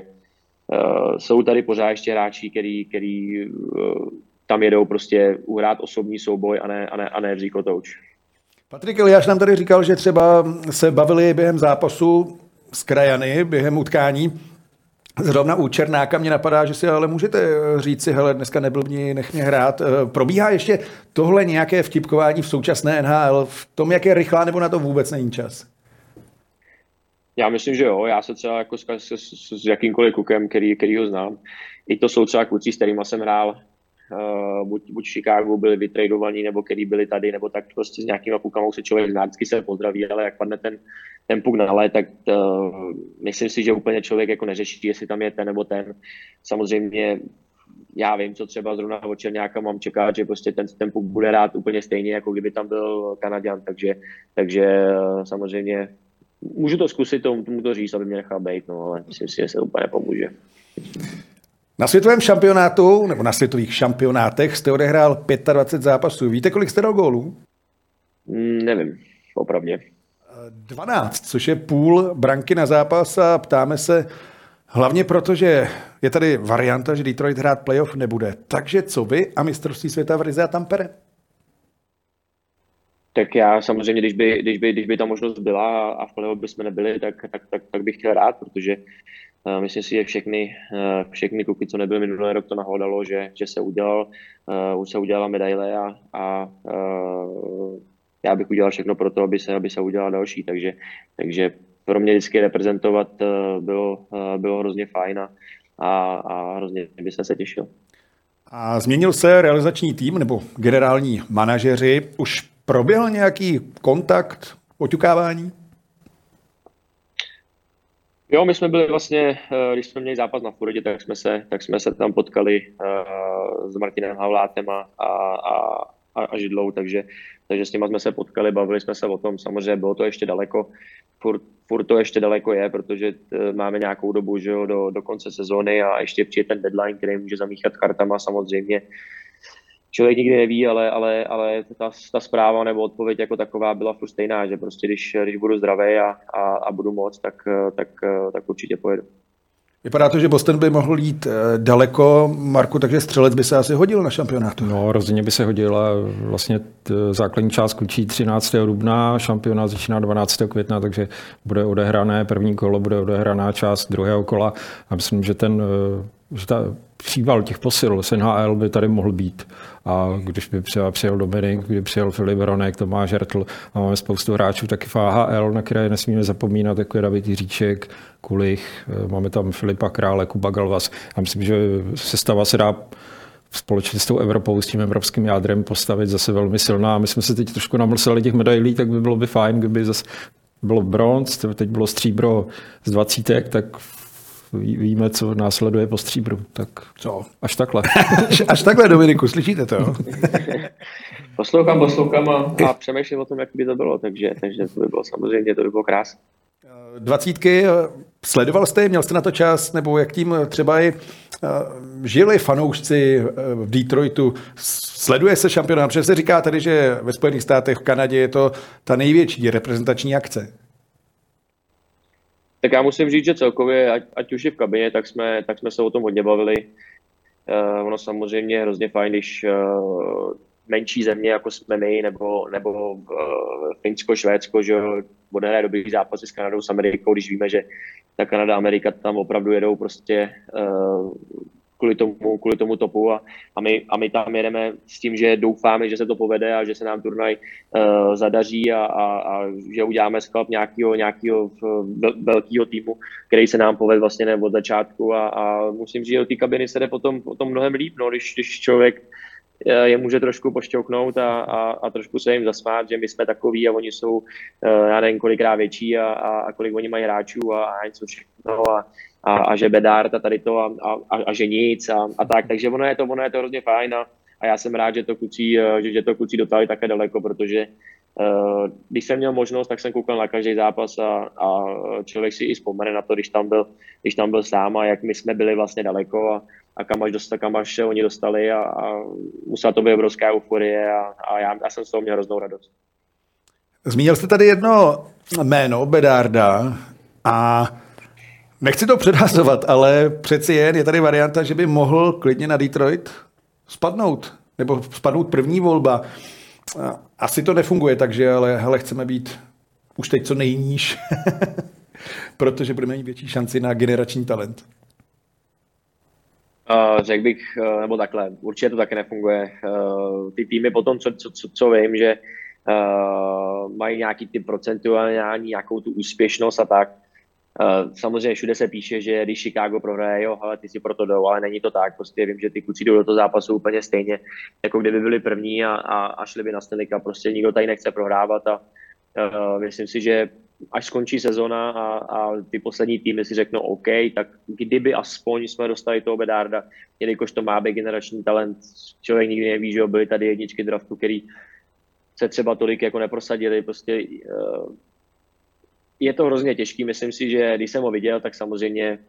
uh, jsou tady pořád ještě hráči, který, který uh, tam jedou prostě uhrát osobní souboj a ne, a ne, a ne vzíkotouč. Patrik Eliáš nám tady říkal, že třeba se bavili během zápasu s krajany, během utkání. Zrovna u Černáka mě napadá, že si ale můžete říct si, hele, dneska neblbni, nech mě hrát. Probíhá ještě tohle nějaké vtipkování v současné NHL v tom, jak je rychlá, nebo na to vůbec není čas? Já myslím, že jo. Já se třeba jako s, s, s, jakýmkoliv kukem, který, který ho znám. I to jsou třeba kluci, s kterými jsem hrál, uh, buď, buď v Chicagu byli vytradovaní, nebo který byli tady, nebo tak prostě s nějakýma kukama se člověk zná, se pozdraví, ale jak padne ten, ten puk na let, tak uh, myslím si, že úplně člověk jako neřeší, jestli tam je ten nebo ten. Samozřejmě já vím, co třeba zrovna od Černáka mám čekat, že prostě ten, ten puk bude rád úplně stejně, jako kdyby tam byl Kanaděn, takže, takže uh, samozřejmě můžu to zkusit tomu, tomu to říct, aby mě nechal být, no, ale myslím si, že se úplně pomůže. Na světovém šampionátu, nebo na světových šampionátech jste odehrál 25 zápasů. Víte, kolik jste dal gólů? Mm, nevím, opravdu. 12, což je půl branky na zápas a ptáme se hlavně proto, že je tady varianta, že Detroit hrát playoff nebude. Takže co vy a mistrovství světa v Rize a Tampere? tak já samozřejmě, když by, když by, když by ta možnost byla a v playoff bychom nebyli, tak, tak, tak, tak bych chtěl rád, protože uh, myslím si, že všechny, uh, všechny kluky, co nebyly minulý rok, to nahodalo, že, že se udělal, uh, už se udělala medaile a, a já bych udělal všechno pro to, aby se, aby se udělala další, takže, takže pro mě vždycky reprezentovat uh, bylo, uh, bylo hrozně fajn a, a, a hrozně by se těšil. A změnil se realizační tým nebo generální manažeři. Už Proběhl nějaký kontakt, oťukávání? Jo, my jsme byli vlastně, eh, když jsme měli zápas na Floridě, tak jsme se, tak jsme se tam potkali s Martinem Havlátem a, a, a, a Židlou, takže, takže s nimi jsme se potkali, bavili jsme se o tom, samozřejmě bylo to ještě daleko, furt, furt to ještě daleko je, protože uh, máme nějakou dobu že jo, do, do konce sezóny a ještě přijde ten deadline, který může zamíchat kartama samozřejmě člověk nikdy neví, ale, ale, ale ta, ta zpráva nebo odpověď jako taková byla furt stejná, že prostě když, když budu zdravý a, a, a budu moc, tak, tak, tak určitě pojedu. Vypadá to, že Boston by mohl jít eh, daleko, Marku, takže střelec by se asi hodil na šampionátu. No, rozhodně by se hodil a vlastně základní část končí 13. dubna, šampionát začíná 12. května, takže bude odehrané první kolo, bude odehraná část druhého kola a myslím, že ten eh, že ta příval těch posil z NHL by tady mohl být. A když by třeba přijel Dominik, kdyby přijel Filip Ronek, Tomáš Žertl a máme spoustu hráčů taky v AHL, na které nesmíme zapomínat, jako je David Jiříček, Kulich, máme tam Filipa Krále, Kuba Galvas. A myslím, že sestava se dá společně s tou Evropou, s tím evropským jádrem postavit zase velmi silná. My jsme se teď trošku namlseli těch medailí, tak by bylo by fajn, kdyby zase bylo bronz, teď bylo stříbro z dvacítek, tak víme, co následuje po stříbru. Tak co? Až takhle. až takhle, Dominiku, slyšíte to? poslouchám, poslouchám a, a přemýšlím o tom, jak by to bylo, takže, takže to by bylo samozřejmě, to by bylo krásné. dvacítky, sledoval jste je, měl jste na to čas, nebo jak tím třeba i žili fanoušci v Detroitu, sleduje se šampionát, protože se říká tady, že ve Spojených státech, v Kanadě je to ta největší reprezentační akce. Tak já musím říct, že celkově, ať, ať už je v kabině, tak jsme, tak jsme se o tom hodně bavili. Uh, ono samozřejmě je hrozně fajn, když uh, menší země, jako jsme my, nebo, nebo uh, Finsko, Švédsko, že bude dobrý zápasy s Kanadou, s Amerikou, když víme, že ta Kanada, Amerika tam opravdu jedou prostě uh, kvůli tomu, kvůli tomu topu a, a, my, a my tam jedeme s tím, že doufáme, že se to povede a že se nám turnaj uh, zadaří a, a, a že uděláme sklep nějakého, nějakého velkého týmu, který se nám povede vlastně od začátku a, a musím říct, že do té kabiny se jde potom, potom mnohem líp, no, když, když člověk je může trošku pošťouknout a, a, a trošku se jim zasmát, že my jsme takový a oni jsou, eh, já nevím, kolikrát větší a, a, a kolik oni mají hráčů a, a něco všechno a, a, a že Bedard a tady to a, a, a že nic a, a tak, takže ono je to, ono je to hrozně fajn a, a já jsem rád, že to kluci, eh, že, že to kluci dotáhli také daleko, protože uh, když jsem měl možnost, tak jsem koukal na každý zápas a, a člověk si i vzpomene na to, když tam byl, když tam byl sám a jak my jsme byli vlastně daleko a, a kam až, dostal, kam až oni dostali a, a musela to být obrovská euforie a, a já, já jsem z toho měl hroznou radost. Zmínil jste tady jedno jméno, Bedarda, a nechci to předhazovat, ale přeci jen je tady varianta, že by mohl klidně na Detroit spadnout, nebo spadnout první volba. Asi to nefunguje, takže ale hele, chceme být už teď co nejníž, protože budeme mít větší šanci na generační talent. Uh, řekl bych, uh, nebo takhle, určitě to také nefunguje. Uh, ty týmy potom, co, co, co, co vím, že uh, mají nějaký ty procentuální nějakou tu úspěšnost a tak. Uh, samozřejmě všude se píše, že když Chicago prohraje, jo, ale ty si proto jdou, ale není to tak. Prostě vím, že ty kluci jdou do toho zápasu úplně stejně, jako kdyby byli první a, a, a šli by na Stanley Prostě nikdo tady nechce prohrávat a uh, myslím si, že až skončí sezona a, a ty poslední týmy si řeknou OK, tak kdyby aspoň jsme dostali toho Bedarda, jelikož to má být generační talent, člověk nikdy neví, že byly tady jedničky draftu, který se třeba tolik jako neprosadili, prostě uh, je to hrozně těžký, myslím si, že když jsem ho viděl, tak samozřejmě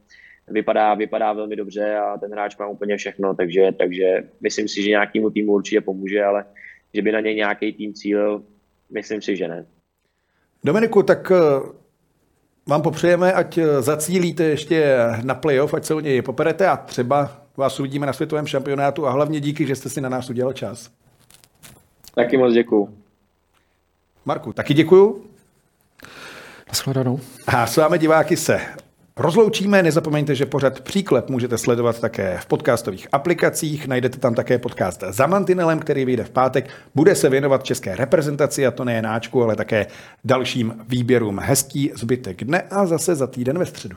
vypadá, vypadá velmi dobře a ten hráč má úplně všechno, takže, takže myslím si, že nějakému týmu určitě pomůže, ale že by na něj nějaký tým cílil, myslím si, že ne. Dominiku, tak eh, vám popřejeme, ať eh, zacílíte ještě na playoff, ať se o něj poperete a třeba vás uvidíme na světovém šampionátu a hlavně díky, že jste si na nás udělal čas. Taky moc děkuju. Marku, taky děkuju. Naschledanou. A s vámi diváky se rozloučíme. Nezapomeňte, že pořad Příklep můžete sledovat také v podcastových aplikacích. Najdete tam také podcast za Mantinelem, který vyjde v pátek. Bude se věnovat české reprezentaci a to nejen náčku, ale také dalším výběrům. Hezký zbytek dne a zase za týden ve středu.